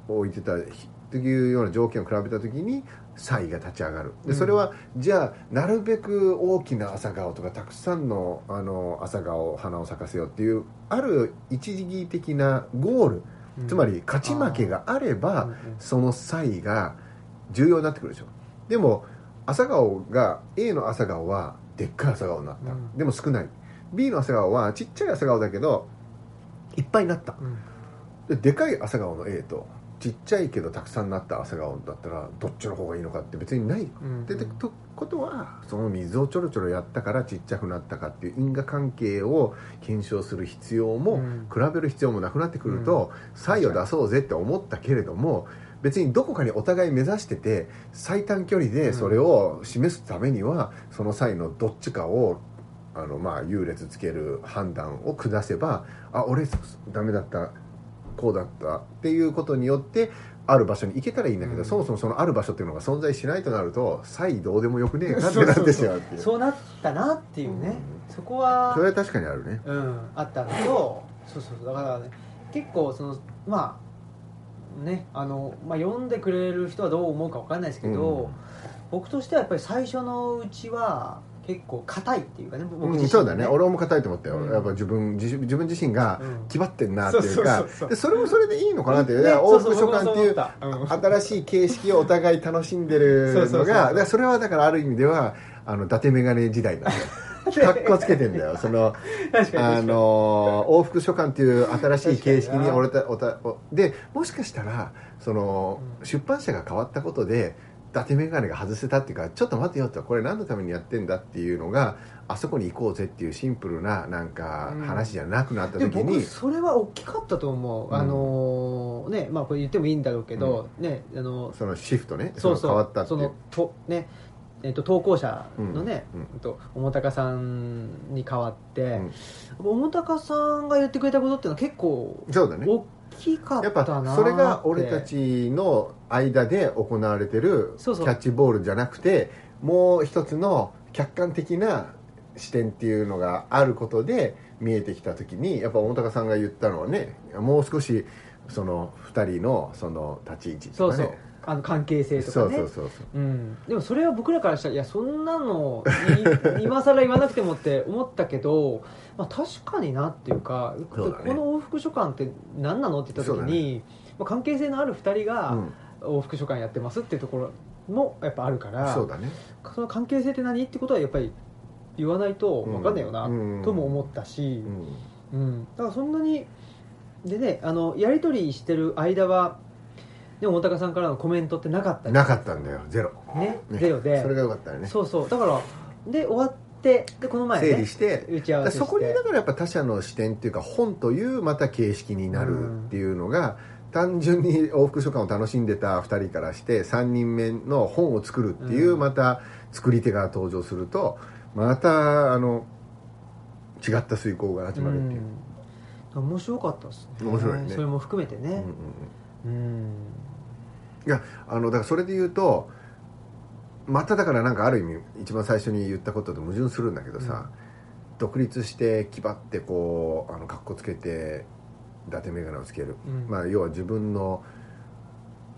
置いてた日というような条件を比べた時に差異が立ち上がる。うん。でそれはじゃあなるべく大きな朝顔とかたくさんのあの朝顔花を咲かせようっていうある一時的なゴール。うん。つまり勝ち負けがあれば、その差異が重要になってくるでしょ。でも朝顔が A の朝顔はでっかい朝顔になった、うん。でも少ない。B の朝顔はちっちゃい朝顔だけどいっぱいになった。うん。ででかい朝顔の A とちっちゃいけどたくさんなった朝顔だったらどっちの方がいいのかって別にない。うんでってとことはその水をちょろちょろやったからちっちゃくなったかっていう因果関係を検証する必要も、うん。比べる必要もなくなってくると、差異を出そうぜって思ったけれども別にどこかにお互い目指してて最短距離でそれを示すためには、その差異のどっちかをあのまあ優劣つける判断を下せばあ俺ダメだったこうだったっていうことによってある場所に行けたらいいんだけど、うん。そもそもそのある場所っていうのが存在しないとなると差異どう。でもよくねえかってなってしまうっていう。そうなったなっていうね、そこはそれは確かにあるね。うん、あったのとそうそうそう。だからね結構そのまあねあの、まあ、読んでくれる人はどう思うかわかんないですけど、うん。僕としてはやっぱり最初のうちは結構硬いっていうかね僕うん、自身そうだね。俺も硬いと思ったよ、うん。やっぱ自分自自分自身がうん。気張ってんなっていうか。それもそれでいいのかなっていう、ねね、往復書簡っていう新しい形式をお互い楽しんでるのがそれはだからある意味ではあの伊達眼鏡時代なんだよ かっこつけてんだよ。そのあの往復書簡っていう新しい形式に俺たおたおでもしかしたらその、うん。出版社が変わったことで伊達眼鏡が外せたっていうかちょっと待ってよとこれ何のためにやってんだっていうのがあそこに行こうぜっていうシンプルななんかうん。話じゃなくなった時に、それは大きかったと思う、うん。あのねまあこれ言ってもいいんだろうけど、ねあのそのシフトねそうそう。の変わったそのとねえっと投稿者のね、うん。うん。と桃高さんに代わって、うん。桃高さんが言ってくれたことっていうのは結構そうだね。大きかやっったなぱそれが俺たちの間で行われてるキャッチボールじゃなくてもう一つの客観的な視点っていうのがあることで見えてきた時にやっぱ大高さんが言ったのはねもう少しその2人のその立ち位置とかね。そうそう。あの関係性とかね。そうそうそうう。ん、でもそれは僕らからしたらいやそんなのい 今更言わなくてもって思ったけど、まあ、確かになっていうかね。この往復書簡って何なのって言った時に、まあ、関係性のある2人がうん往復書簡やってますっていうところもやっぱあるから、そうだね。その関係性って何ってことはやっぱり言わないと分かんないよな、うん。とも思ったしう、ん。うん。だからそんなにでねあのやり取りしてる間はでも大高さんからのコメントってなかったりなかったんだよ。ゼロ。ねね。ゼロで。それがよかったよね。そうそう。だからで終わってでこの前、ね、整理して。打ち合わせして。そこにだからやっぱ他者の視点っていうか本というまた形式になるっていうのが、単純に往復書簡を楽しんでた2人からして3人目の本を作るっていううん。また作り手が登場するとまたあの違った遂行が始まるっていう、うん。面白かったですね。面白いね。それも含めてね。うんうんうん。うん。いやあのだからそれで言うとまただからなんかある意味一番最初に言ったことと矛盾するんだけどさ、独立して気張ってこうあの格好つけて伊達眼鏡をつける、うん。まあ、要は自分の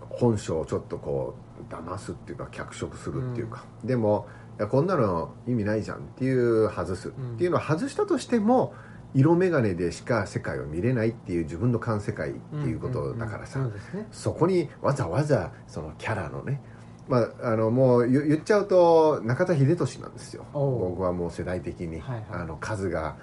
本性をちょっとこう騙すっていうか脚色するっていうか、でもいやこんなの意味ないじゃんっていう外す、うん。っていうのを外したとしても色眼鏡でしか世界を見れないっていう自分の感世界っていうことだからさ、うん。うん。うんそこにわざわざそのキャラのねまあ、あのもう言言っちゃうと中田英寿なんですよ。僕はもう世代的に、はいはい。あのカズが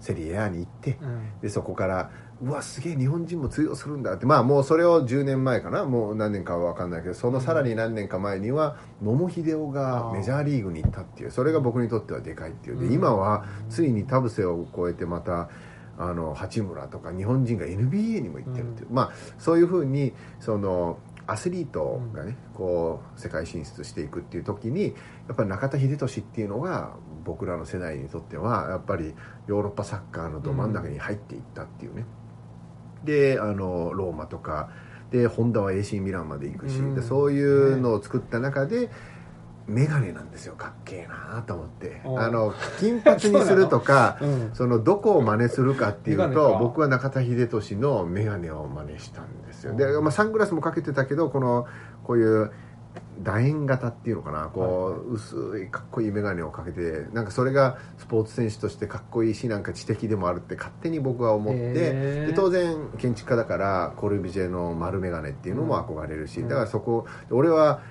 セリエ A に行ってうん。でそこからうわすげえ日本人も通用するんだって。まあもうそれを10年前かな。もう何年かは分かんないけどそのさらに何年か前には野茂英雄がメジャーリーグに行ったっていう。それが僕にとってはでかいっていう。でうん。今はついに田臥を超えてまたあの八村とか日本人が NBA にも行ってるっていう、まあそういうふうにそのアスリートがね、こう世界進出していくっていう時にやっぱり中田英寿っていうのが僕らの世代にとってはやっぱりヨーロッパサッカーのど真ん中に入っていったっていうね、であのローマとかでホンダは AC ミランまで行くし、うん。でそういうのを作った中で、メガネなんですよかっけえなと思って。おあの金髪にするとか うん。そのどこを真似するかっていうと僕は中田英寿のメガネを真似したんですよ。で、まあ、サングラスもかけてたけどこのこういう楕円型っていうのかな。こう薄いかっこいいメガネをかけてなんかそれがスポーツ選手としてかっこいいしなんか知的でもあるって勝手に僕は思ってで当然建築家だからコルビジェの丸メガネっていうのも憧れるしうん。だからそこ俺は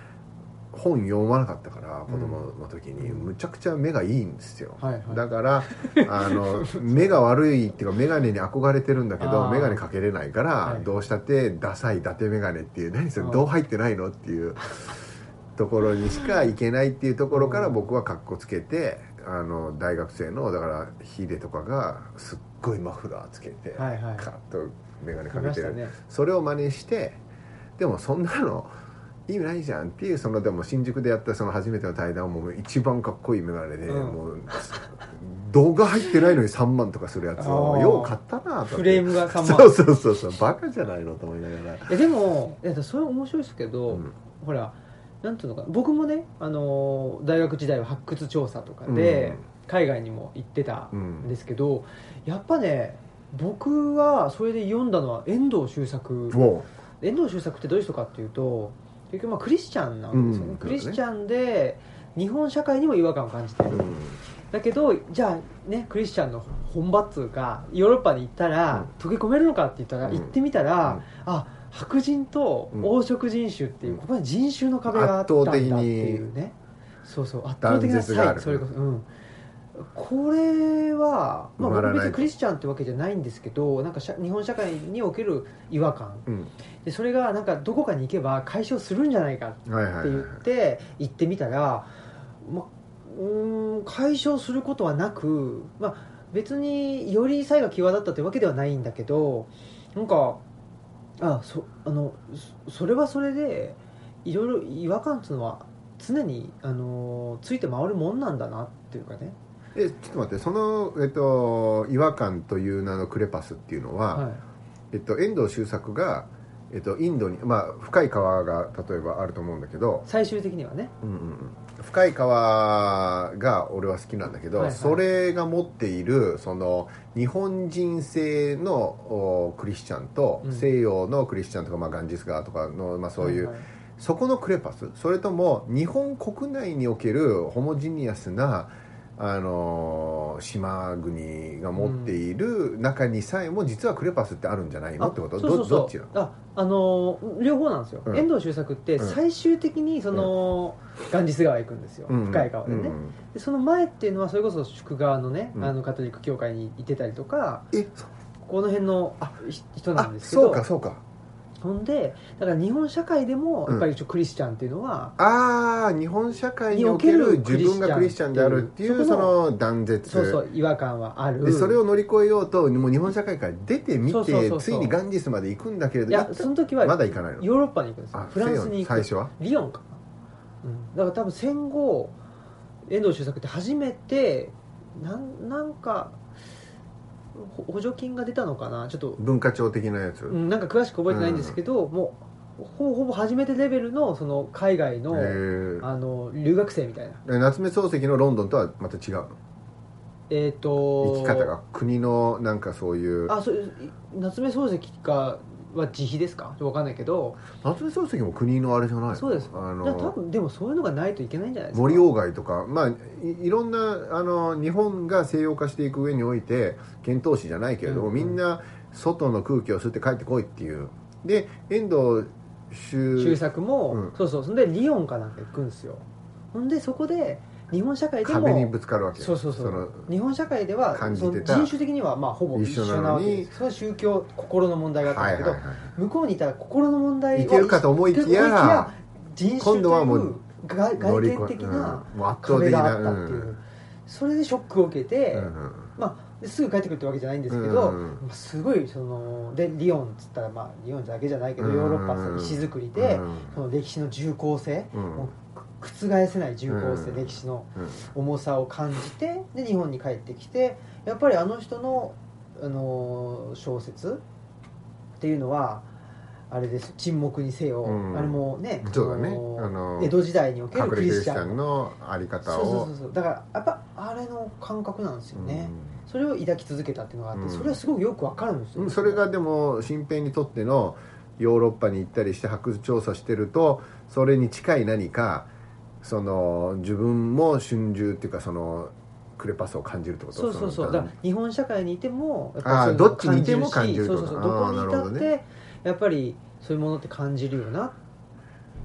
本読まなかったから子供の時に。むちゃくちゃ目がいいんですよ。はいはい。だからあの 目が悪いっていうか眼鏡に憧れてるんだけど眼鏡かけれないから、はい。どうしたってダサい伊達眼鏡っていう何それどう入ってないのっていうところにしか行けないっていうところからうん。僕は格好つけてあの大学生のだからヒデとかがすっごいマフラーつけて、はいはい。カッと眼鏡か見けてる、それを真似してでもそんなの意味ないじゃんっていうそのでも新宿でやったその初めての対談も一番かっこいい眼鏡で、うん。もう動画入ってないのに3万とかするやつをよう買ったなとフレームが3万。そうそうそうそう。バカじゃないのと思いながら、えでもいやそれ面白いですけど、うん。ほらなんていうのかな。僕もね、あのー大学時代は発掘調査とかで、海外にも行ってたうんんですけど、やっぱね僕はそれで読んだのは遠藤周作。も遠藤周作ってどういう人かっていうと結局まあクリスチャンなんですよね、うん。クリスチャンで日本社会にも違和感を感じてる、う、うん。だけどじゃあねクリスチャンの本場っつうかヨーロッパに行ったら、溶け込めるのかって言ったら、うん。行ってみたら、うん。あ白人と黄色人種っていう、うん。ここに人種の壁があったんだっていうね。そうそう圧倒的な差異それこそうん。これは、まあ、僕別にクリスチャンってわけじゃないんですけどなんか日本社会における違和感。うん。でそれがなんかどこかに行けば解消するんじゃないかって言って行ってみたら、ま、うーん解消することはなく、まあ、別により差異が際立ったというわけではないんだけどなんかあそあのそそれはそれでいろいろ違和感っていうのは常にあのついて回るもんなんだなっていうかね、えちょっと待ってその、えっと、違和感という名のクレパスっていうのは、はい、えっと、遠藤周作が、えっと、インドに、まあ、深い川が例えばあると思うんだけど、最終的にはね。うんうんうん。深い川が俺は好きなんだけど、はいはい。それが持っているその日本人性のおクリスチャンと、うん。西洋のクリスチャンとか、まあ、ガンジス川とかの、まあ、そういう、はいはい。そこのクレパス。それとも日本国内におけるホモジニアスなあのー島国が持っている中にさえも実はクレパスってあるんじゃないの？ってこと？どどっちなの？ああのー両方なんですよ、うん。遠藤周作ってうん。最終的にその、ガンジス川へ行くんですよ、うん。深い川でね、うんでその前っていうのはそれこそ宿川のね、うん。あのカトリック教会に行ってたりとかえそこの辺のあひ人なんあですけど。そうかそうかほんでだから日本社会でもうん。やっぱりクリスチャンっていうのは、ああ日本社会における自分がクリスチャンであるっていうそのの断絶。そうそう違和感はある。でそれを乗り越えようともう日本社会から出てみてついにガンジスまで行くんだけれどいやその時はまだ行かないの？ヨーロッパに行くんですよ。あフランスに行く。最初は？リヨンかな、うん、だから多分戦後遠藤周作って初めてなんなんかほ補助金が出たのかな？ちょっと、文化庁的なやつ、うん、なんか詳しく覚えてないんですけど、もうほぼほぼ初めてレベルのその海外の,、あの留学生みたいな。で夏目漱石のロンドンとはまた違うの？えっ、と生き方が？国のなんかそういう。あそう夏目漱石がは自費ですか？分かんないけど。夏目漱石も国のあれじゃないの？そうですあじゃあ多の分でもそういうのがないといけないんじゃないですか？森鴎外とかまあいいろんなあの日本が西洋化していく上において遣唐使じゃないけれども、うんうん。みんな外の空気を吸って帰ってこいっていう。で遠藤周周作も、うん。そうそう。そんでリヨンかなんか行くんですよ。ほんでそこで日本社会でも壁にぶつかるわけよ。そうそうそう。の日本社会では人種的にはまあほぼ一緒なわけです。それは宗教心の問題があったんだけど、はいはいはい向こうにいたら心の問題いけるかと思いきや人種というう外見的な壁があったっていう、うん。それでショックを受けて、うんうんまあですぐ帰ってくるってわけじゃないんですけど、うんまあすごいそのでリヨンっつったら、まあ、リヨンだけじゃないけど、うんヨーロッパの石造りで、うんその歴史の重厚性、うん覆せない重厚性、うん。歴史のうん。重さを感じてで日本に帰ってきてやっぱりあの人の、あのー小説っていうのはあれです。沈黙にせよ、うん。あれもねね。のあの江戸時代におけるクリスチャンのあり方そうそうをそうそう。だからやっぱあれの感覚なんですよね、うん。それを抱き続けたっていうのがあって、うん。それはすごくよくわかるんですよ、うん。それがでも新平にとってのヨーロッパに行ったりして発掘調査してるとそれに近い何かその自分も春秋っていうかそのクレパスを感じるってこと？そうそうそう。のだ日本社会にいてもやっあーぱりどっちにいても感じるってそうそうそう。どこにいあーなるほどたって、やっぱりそういうものって感じるよなっ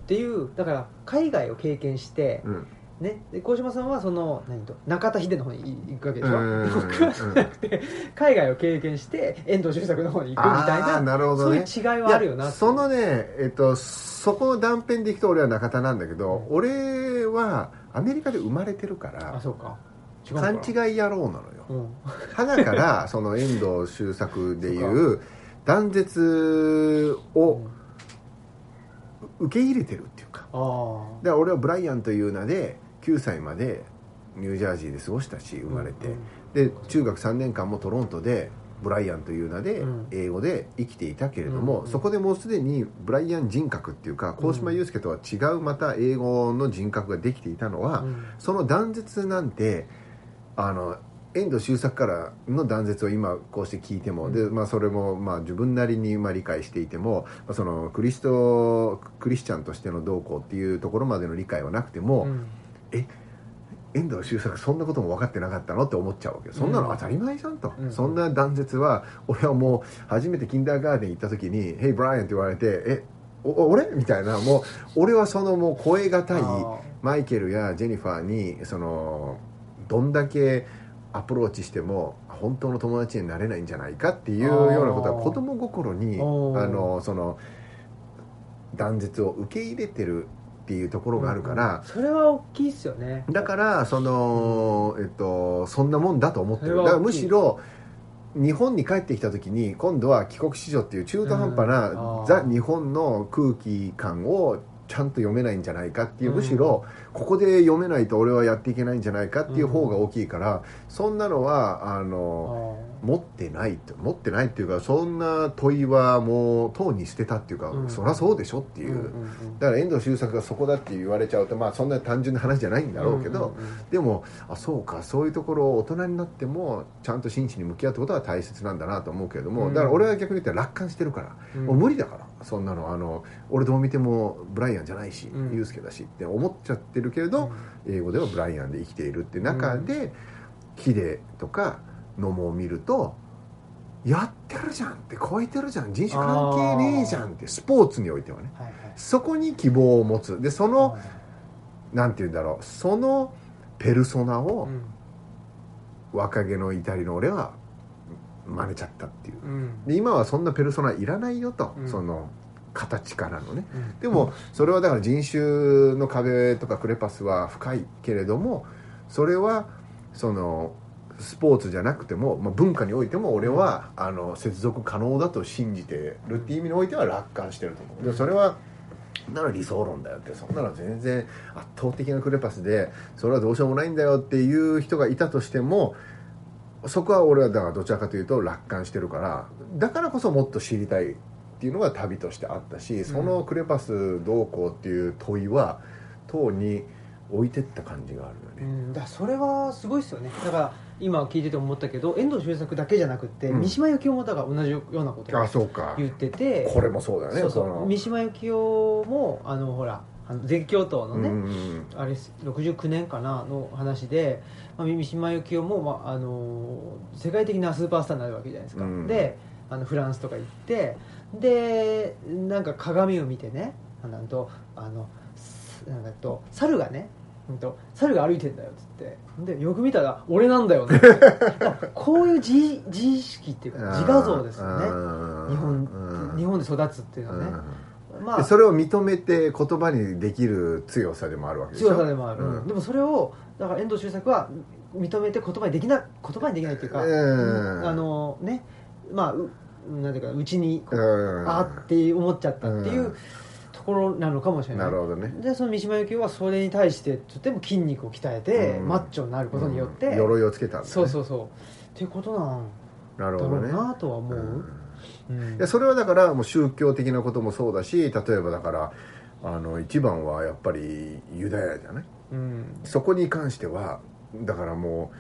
ていうだから海外を経験して、うんね、で鴻島さんはその何と中田秀の方に行くわけでしょ？うん僕はそうじゃなくて海外を経験して遠藤周作の方に行くみたいななるほどね。そういう違いはあるよなそのねえっとそこの断片でいくと俺は中田なんだけど、うん。俺はアメリカで生まれてるかあらそうか。勘な違い野郎なのよ。うん。花から その遠藤周作でいう断絶を受け入れてるっていうか。ああだから俺はブライアンという名で9歳までニュージャージーで過ごしたし生まれて、うんで中学3年間もトロントでブライアンという名でうん。英語で生きていたけれども、うんそこでもうすでにブライアン人格っていうか鴻島祐介とは違うまた英語の人格ができていたのは、うん。その断絶なんてあの遠藤周作からの断絶を今こうして聞いても、うん。でまあ、それもまあ自分なりにまあ理解していても、まあ、そのクリストクリスチャンとしての動向っていうところまでの理解はなくても、うん遠藤周作そんなことも分かってなかったのって思っちゃうわけよ。そんなの当たり前じゃんと、うん。そんな断絶は俺はもう初めてキンダーガーデン行った時に「Hey ブライアン」って言われて「えお俺?」みたいな。もう俺はそのもう声がたいマイケルやジェニファーにそのどんだけアプローチしても本当の友達になれないんじゃないかっていうようなことは子供心にあのその断絶を受け入れてるっていうところがあるから、それは大きいっすよね。だからその、えっと、そんなもんだと思ってる。だからむしろ日本に帰ってきた時に今度は帰国子女っていう中途半端な、ザ日本の空気感をちゃんと読めないんじゃないかっていう、うん。むしろここで読めないと俺はやっていけないんじゃないかっていう方が大きいから、そんなのはああのー。持ってないと持ってないっていうかそんな問いはもうとうに捨てたっていうか、うん。そりゃそうでしょっていう、うんうんうん。だから遠藤周作がそこだって言われちゃうとまあそんな単純な話じゃないんだろうけど、うんうんうん。でもあそうかそういうところを大人になってもちゃんと真摯に向き合うってことは大切なんだなと思うけれども、うん。だから俺は逆に言ったら楽観してるから、うん。もう無理だからそんなの。あの俺どう見てもブライアンじゃないし、うん。ユースケだしって思っちゃってるけれど、英語ではブライアンで生きているって中で、ヒデとか野茂を見るとやってるじゃんって超えてるじゃん。人種関係ねえじゃんってスポーツにおいてはね。はいはい。そこに希望を持つ。でその、なんて言うんだろう。そのペルソナをうん。若気の至りの俺は真似ちゃったっていう。うん。で今はそんなペルソナいらないよと、うん。その形からのね。うん。でもそれはだから人種の壁とかクレパスは深いけれどもそれはそのスポーツじゃなくても、まあ、文化においても俺はあの接続可能だと信じてるっていう意味においては楽観してると思う。でそれはなら理想論だよってそんなの全然圧倒的なクレパスでそれはどうしようもないんだよっていう人がいたとしてもそこは俺はだからどちらかというと楽観してるからだからこそもっと知りたいっていうのが旅としてあったしそのクレパスどうこうっていう問いはとうに置いてった感じがあるよね。うん、だそれはすごいですよね。だから今聞いてて思ったけど遠藤周作だけじゃなくて、うん。三島由紀夫もだから同じようなことをあそうか。言っててこれもそうだよね。そうそう。三島由紀夫もあのほらあの全教頭のね、うんうんあれ69年かなの話で、まあ、三島由紀夫も、まあ、あの世界的なスーパースターになるわけじゃないですか、うん。であのフランスとか行ってでなんか鏡を見てねあなんとあのすなんかと猿がねうんと猿が歩いてんだよっつって。でよく見たら俺なんだよね。こういう自自意識っていうか自画像ですよね。日本日本で育つっていうのはね、までそれを認めて言葉にできる強さでもあるわけでしょ？強さでもある、うん。でもそれをだから遠藤周作は認めて言葉にできな言葉にできないっていうか、うん。あのねまあうなんていうかうちにこううん。あーって思っちゃったっていううん。ところなのかもしれない。なるほどね。でその三島由紀夫はそれに対してとても筋肉を鍛えて、うん。マッチョになることによって、うん。鎧をつけたんだ、ね、そうそうそう。っていうことなんだろうなるほどね。なとは思う、うん。でそれはだからもう宗教的なこともそうだし例えばだからあの一番はやっぱりユダヤじゃない？うん。そこに関してはだからも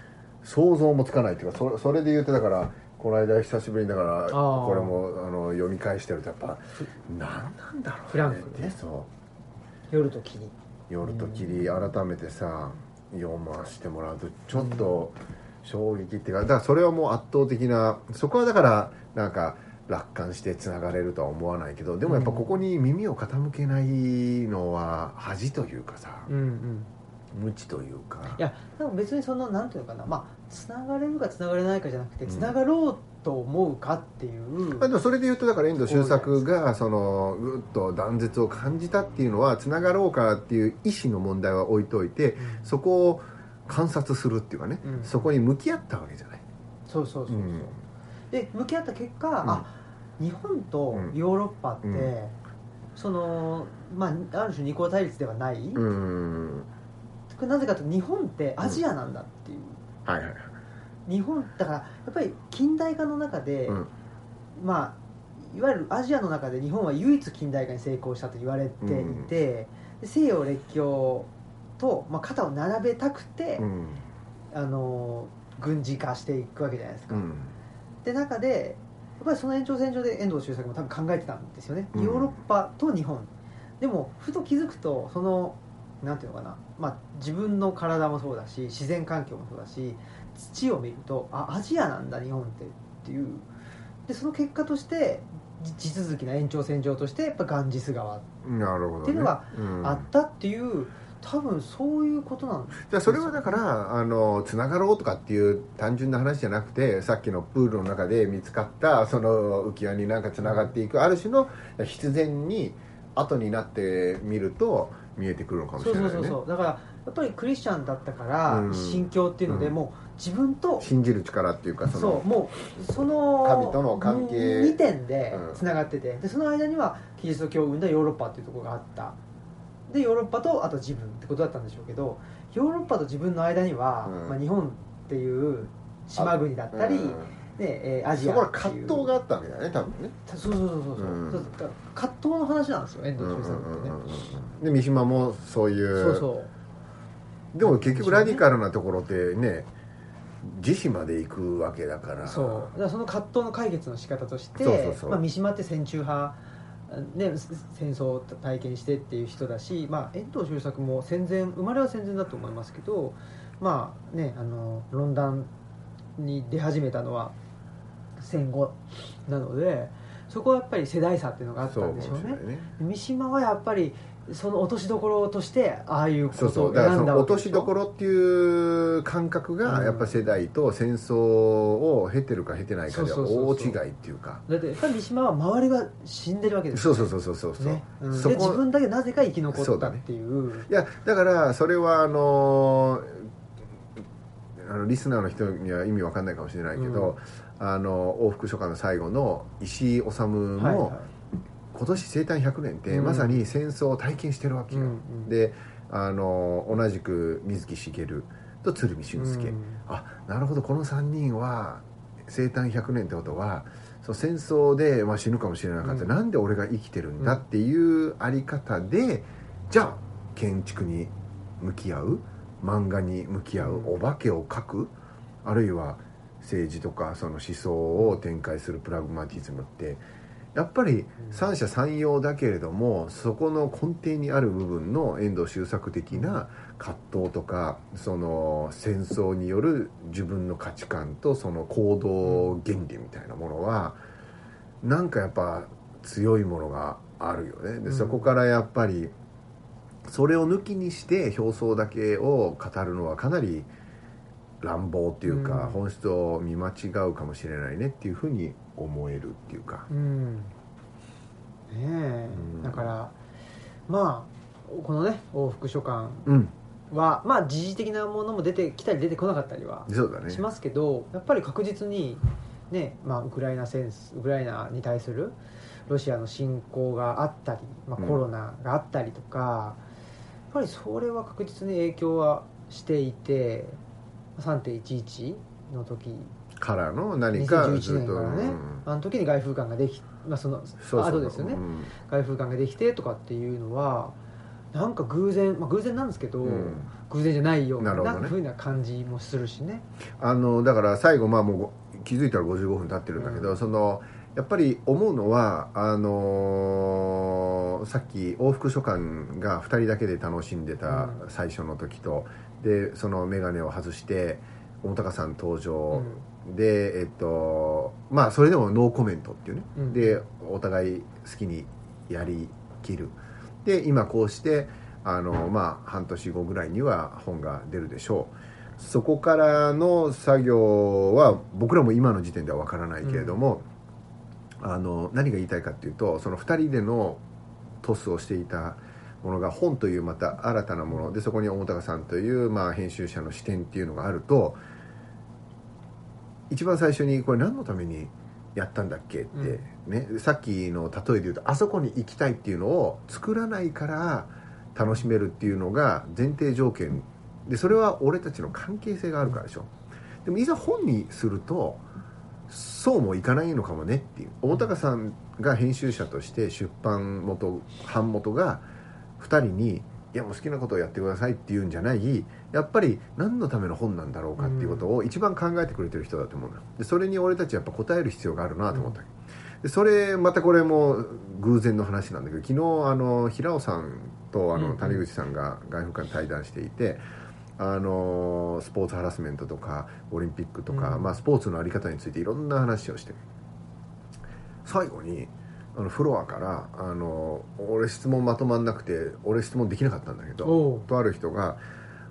う想像もつかないっていうかそそれで言うとだからこの間久しぶりにだからー。これもあの読み返してるとやっぱ何なんだろうね。フランク。ねそ夜と霧。う夜と霧。改めてさ読ませてもらうとちょっと衝撃っていうかだからそれはもう圧倒的なそこはだからなんか楽観してつながれるとは思わないけどでもやっぱここに耳を傾けないのは恥というかさ。うんうん無知というか。いやでも別にそのなんていうのかな。まあつながれるかつながれないかじゃなくてうん。つながろうと思うかっていう、まあ、でもそれで言うとだから遠藤周作がそのぐっと断絶を感じたっていうのはつながろうかっていう意思の問題は置いといてうん。そこを観察するっていうかね、うん。そこに向き合ったわけじゃない、そうそうそうそう、うん。で向き合った結果、あ日本とヨーロッパって、うん。そのまあある種二項対立ではない、うんこれなぜかというと日本ってアジアなんだっていう、はいはいはい。日本だからやっぱり近代化の中で、うん。まあいわゆるアジアの中で日本は唯一近代化に成功したと言われていて、で西洋列強と、まあ、肩を並べたくて、うん。あの軍事化していくわけじゃないですか、うん。で中でやっぱりその延長線上で遠藤周作も多分考えてたんですよね、うん。ヨーロッパと日本。でもふと気づくとそのなんていうのかな、まあ、自分の体もそうだし自然環境もそうだし土を見るとあアジアなんだ日本ってっていう。でその結果としてじ地続きな延長線上としてやっぱガンジス川なるほど、ね、っていうのがうん。あったっていう、多分そういうことなんじゃあそれはだからあのつながろうとかっていう単純な話じゃなくてさっきのプールの中で見つかったその浮き輪になんかつながっていくある種の必然に後になってみると見えてくるのかもしれないね。そうそうそうだからやっぱりクリスチャンだったから、うん。信教っていうので、うん。もう自分と信じる力っていうかそのそうもうその神との関係。2点でうん。つながってて、でその間にはキリスト教を生んだヨーロッパっていうところがあった。でヨーロッパとあと自分ってことだったんでしょうけどヨーロッパと自分の間には、うん。まあ、日本っていう島国だったり、うんねえーアジそこは葛藤があったわけだよね多分ね。そうそうそうそうそう、うん。そう葛藤の話なんですよ遠藤周作ってね、で三島もそういう。そうそう。でも結局ラディカルなところってね自死まで行くわけだから。そう。だからその葛藤の解決の仕方としてまあ、三島って戦中派、ね、せ戦争を体験してっていう人だし、まあ、遠藤周作も戦前生まれは戦前だと思いますけどまあねあの論壇に出始めたのは戦後なのでそこはやっぱり世代差っていうのがあったんでしょうね。そうね。三島はやっぱそその落としどころとしてああいうこそうとをそうだからそ選んだの落としどころっていう感覚うん。がやっぱ世代と戦争を経てるか経てないかではそうそうそうそう。大違いっていうか。だってやっぱり三島は周りが死んでるわけですよ。そうそうそうそうそうそう、ね。うん。で自分だけなぜか生き残ったっていう。いやだからそれはあのあのリスナーの人には意味わかんないかもしれないけど、あの往復書簡の最後の石井治も、はいはい。今年生誕100年って、うん。まさに戦争を体験してるわけよ、うんうん。であの同じく水木しげると鶴見俊介、うん。あなるほど。この3人は生誕100年ってことはそう戦争で、まあ、死ぬかもしれなかった、うん。なんで俺が生きてるんだっていうあり方で、じゃあ建築に向き合う漫画に向き合う、うん。お化けを描くあるいは政治とかその思想を展開するプラグマティズムってやっぱり三者三様だけれどもそこの根底にある部分の遠藤周作的な葛藤とかその戦争による自分の価値観とその行動原理みたいなものはなんかやっぱ強いものがあるよね。でうん。そこからやっぱりそれを抜きにして表層だけを語るのはかなり乱暴っていうか、うん。本質を見間違うかもしれないねっていうふうに思えるっていうか。うん。ねえ、うん。だからまあこのね往復書簡うん。はまあ時事的なものも出てきたり出てこなかったりはしますけどやっぱり確実にね、まあ、ウクライナ戦争ウクライナに対するロシアの侵攻があったり、まあ、うん。コロナがあったりとか、やっぱりそれは確実に影響はしていて3.11の時。からの何か2011ずっと、年からね、うん。あの時に外風館ができ、まあ、そのそうそう。後ですよね、うん。外風館ができてとかっていうのはなんか偶然、まあ、偶然なんですけど、うん。偶然じゃないようななね。ふうな感じもするしね。あのだから最後まあもうご気づいたら55分経ってるんだけど、うん。そのやっぱり思うのはあのーさっき往復書簡が2人だけで楽しんでたうん。最初の時と、でその眼鏡を外して大高さん登場、でえっとまあそれでもノーコメントっていうね、うん。でお互い好きにやりきる。で今こうしてあのまあ半年後ぐらいには本が出るでしょう。そこからの作業は僕らも今の時点では分からないけれども、あの何が言いたいかっていうとその2人でのトスをしていたものが本というまた新たなものでそこに大高さんという、まあ、編集者の視点っていうのがあると一番最初にこれ何のためにやったんだっけって、ね、さっきの例えで言うとあそこに行きたいっていうのを作らないから楽しめるっていうのが前提条件。でそれは俺たちの関係性があるからでしょ。でもいざ本にするとそうもいかないのかもねっていう。大高さんが編集者として出版元版元が2人に「いやもう好きなことをやってください」っていうんじゃない。やっぱり何のための本なんだろうかっていうことを一番考えてくれてる人だと思うの。よでそれに俺たちやっぱ答える必要があるなと思った。わけでそれまたこれも偶然の話なんだけど昨日あの平尾さんとあうんうん。の谷口さんが外務官対談していて、あのスポーツハラスメントとかオリンピックとか、うん。まあ、スポーツの在り方についていろんな話をして。最後にあのフロアからあの俺質問まとまんなくて俺質問できなかったんだけどとある人が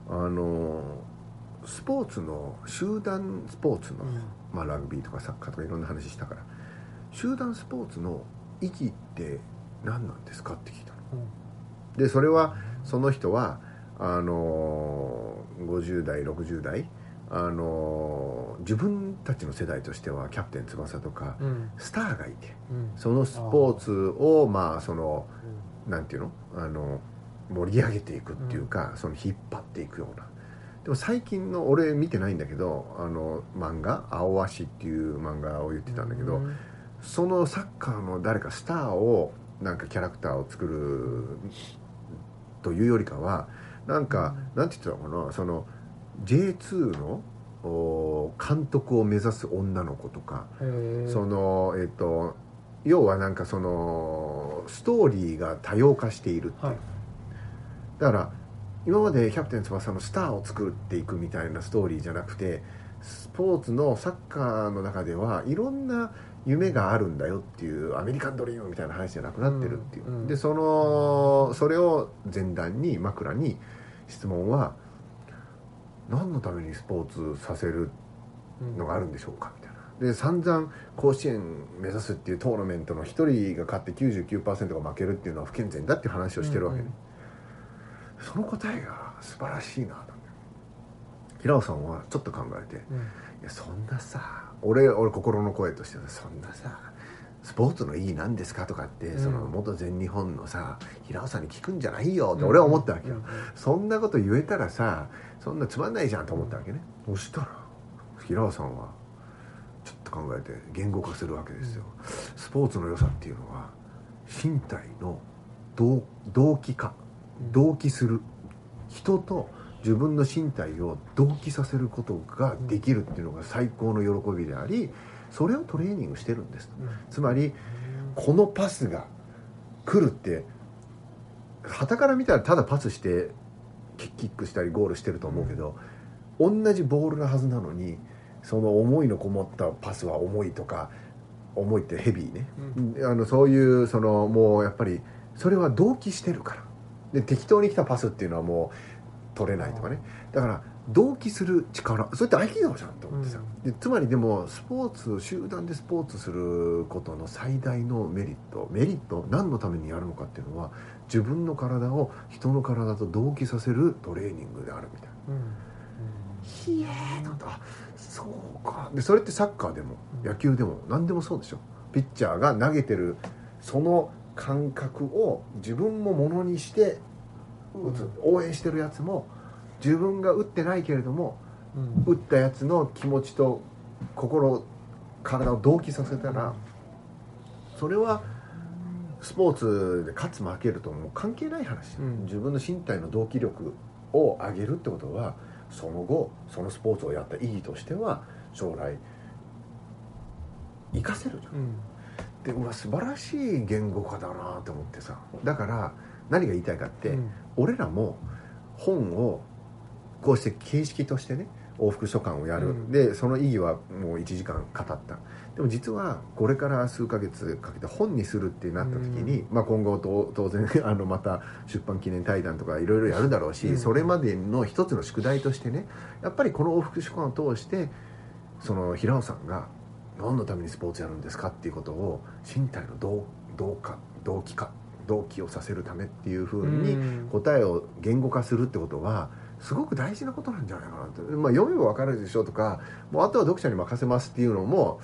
あのスポーツの集団スポーツの、まあ、ラグビーとかサッカーとかいろんな話したから集団スポーツの意義って何なんですかって聞いたの。でそれはその人はあの50代60代あの自分たちの世代としてはキャプテン翼とかうん。スターがいてうん。そのスポーツをまあそのなんていうの？あの盛り上げていくっていうか、その引っ張っていくような。でも最近の俺見てないんだけどあの漫画「青足」っていう漫画を言ってたんだけど、うん。そのサッカーの誰かスターをなんかキャラクターを作るというよりかはなんか、なんて言ってたのかな？その J2 のお監督を目指す女の子とか、そのえっ、と要はなんかそのストーリーが多様化しているっていう、はい。だから今までキャプテン翼のスターを作っていくみたいなストーリーじゃなくてスポーツのサッカーの中ではいろんな夢があるんだよっていうアメリカンドリームみたいな話じゃなくなってるっていう、うんうん。でそのそれを前段に枕に質問は何のためにスポーツさせるのがあるんでしょうか？みたいな。で散々甲子園目指すっていうトーナメントの1人が勝って99%が負けるっていうのは不健全だっていう話をしてるわけ。ね、その答えが素晴らしいなと。平尾さんはちょっと考えてうん。いやそんなさ俺俺心の声としてはそんなさスポーツの意義なんですか？とかって、うん。その元全日本のさ平尾さんに聞くんじゃないよって俺は思ったわけよ、うん。そんなこと言えたらさそんなつまんないじゃんと思ったわけね、そしたら平尾さんはちょっと考えて言語化するわけですよ、スポーツの良さっていうのは身体の同同期化同期する。人と自分の身体を同期させることができるっていうのが最高の喜びでありそれをトレーニングしてるんですと。うん。つまりこのパスが来るって旗から見たらただパスしてキキックしたりゴールしてると思うけど、同じボールなはずなのにその思いのこもったパスは重いとか重いってヘビーね、あのそういうそのもうやっぱりそれは同期してるから。で適当に来たパスっていうのはもう取れないとかね。だから同期する力それって合気道じゃんと思ってさ、でつまりでもスポーツ集団でスポーツすることの最大のメリットメリット何のためにやるのかっていうのは自分の体を人の体と同期させるトレーニングであるみたいな。うん。ひえーと思ったあそうか。でそれってサッカーでも野球でも何でもそうでしょ。ピッチャーが投げてるその感覚を自分もものにして打つ応援してるやつも自分が打ってないけれどもうん。打ったやつの気持ちと心体を同期させたらそれはスポーツで勝つ負けるともう関係ない話、うん。自分の身体の動機力を上げるってことはその後そのスポーツをやった意義としては将来活かせるじゃん。うん。でうわ素晴らしい言語化だなと思ってさ。だから何が言いたいかって、うん。俺らも本をこうして形式としてね往復書簡をやる、うん。でその意義はもう1時間語った。でも実はこれから数ヶ月かけて本にするってなった時に、まあ、今後と当然 あのまた出版記念対談とかいろいろやるだろうし、うん。それまでの一つの宿題としてねやっぱりこの往復書簡を通してその平尾さんが何のためにスポーツやるんですかっていうことを身体の動動化動機化動機をさせるためっていうふうにうん。答えを言語化するってことはすごく大事なことなんじゃないかなと、まあ、読めば分かるでしょとかもうあとは読者に任せますっていうのも、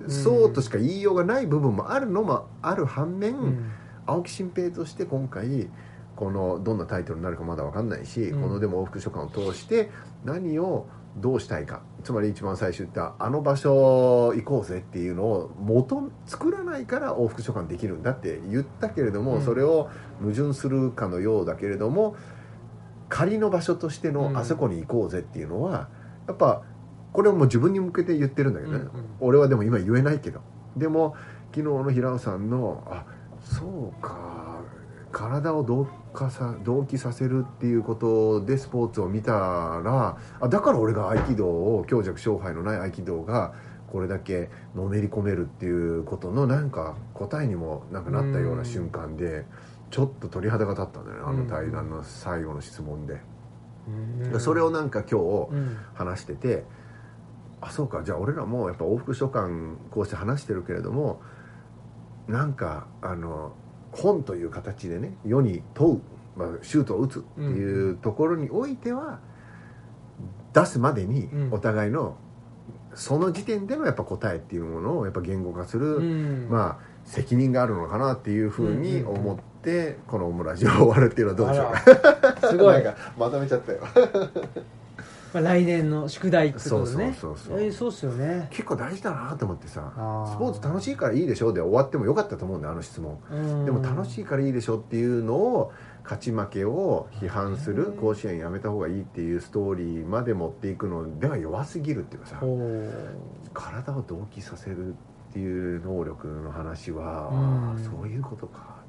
うん。そうとしか言いようがない部分もあるのもある反面、うん。青木新平として今回このどんなタイトルになるかまだ分かんないし、うん。このでも往復書簡を通して何をどうしたいか。つまり一番最初言ったあの場所行こうぜっていうのを元作らないから往復書簡できるんだって言ったけれども、うん。それを矛盾するかのようだけれども仮の場所としてうん。のあそこに行こうぜっていうのはやっぱこれはもう自分に向けて言ってるんだけどね、うんうん。俺はでも今言えないけど。でも昨日の平尾さんのあそうか体を同化さ同期させるっていうことでスポーツを見たらあだから俺が合気道を強弱勝敗のない合気道がこれだけのめり込めるっていうことのなんか答えにもなんかなったような瞬間でちょっと鳥肌が立ったんだよねあの対談の最後の質問で、うん。それをなんか今日うん。話しててあそうかじゃあ俺らもやっぱ往復書簡こうして話してるけれどもなんかあの本という形でね世に問う、まあ、シュートを打つっていうところにおいては、出すまでにうん。お互いのその時点でのやっぱ答えっていうものをやっぱ言語化する、うん。まあ責任があるのかなっていうふうに思って、このオムラジオを終わるっていうのはどうでしょうか？すごないまとめちゃったよ。まあ来年の宿題ってことでね。そうそうそうそう。えーそうっすよね。結構大事だなと思ってさあスポーツ楽しいからいいでしょで終わってもよかったと思うんだよあの質問。うん。でも楽しいからいいでしょっていうのを勝ち負けを批判する甲子園やめた方がいいっていうストーリーまで持っていくのでは弱すぎるっていうかさ体を同期させるっていう能力の話は、うん。そういうことか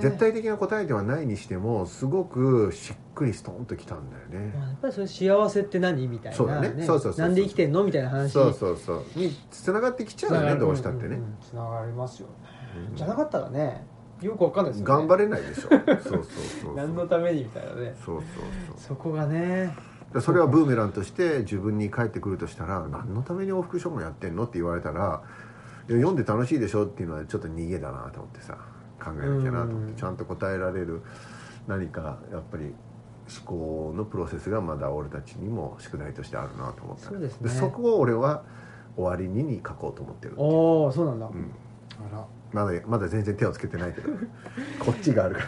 絶対的な答えではないにしてもすごくしっくりストンときたんだよね。まあやっぱりそれ幸せって何？みたいなそうだね。そうそうそうそう。なんで生きてんの？みたいな話。そうそうそう。につながってきちゃうよねどうしたってね、つながりますよね。うん。じゃなかったらねよくわかんないですよね。頑張れないでしょ。そうそうそうそう。何のためにみたいなね。そうそうそこがね。そうそれはブーメランとして自分に返ってくるとしたら何のために往復書もやってんの？って言われたら読んで楽しいでしょ？っていうのはちょっと逃げだなと思ってさ考えなきゃなと思っうん。てちゃんと答えられる何かやっぱり思考のプロセスがまだ俺たちにも宿題としてあるなと思ったそうですね。そこを俺は終わりにに書こうと思ってるおおそうなんだ、うん。あら。まだまだ全然手をつけてないけど こっちがあるから。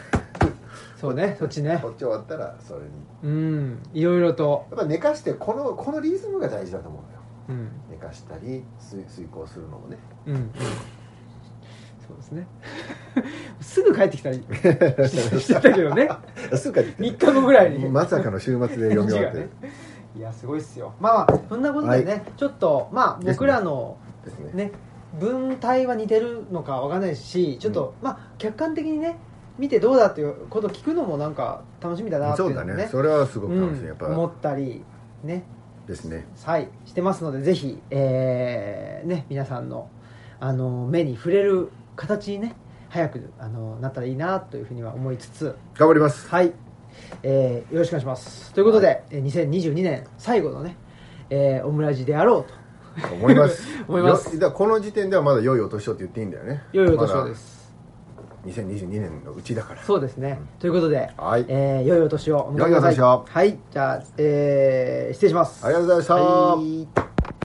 そうねそっちね。こっち終わったらそれに。うん。いろいろと、やっぱ寝かしてこのこのリズムが大事だと思うのよ。うん。寝かしたり遂遂行するのもね。うんうん、そうですね。すぐ帰ってきたりしてたけどね。すぐ帰ってき3日後ぐらいに。まさかの週末で読み終わって。ね いやすごいっすよ。まあまあそんなことでね、ちょっとまあ僕らのね。ね文体は似てるのかわかんないしちょっと、まあ客観的にね見てどうだっていうことを聞くのもなんか楽しみだなっていそううのもねだね。それはすごく楽しい、やっぱ。うん思ったりね。ですね。はい。してますのでぜひ、えーね、皆さんのあの目に触れる形にね早くあのなったらいいなというふうには思いつつ。頑張ります。はい、えーよろしくお願いします。ということで、えー2022年最後のね、えーオムラジであろうと。思います。思います。よだこの時点ではまだ良いお年をって言っていいんだよね。良いお年をです、まだ2022年のうちだから。そうですね、ということで、はい。えー良いお年をお迎えください。良いお年をはい。じゃあ、えー失礼します。ありがとうございました。はい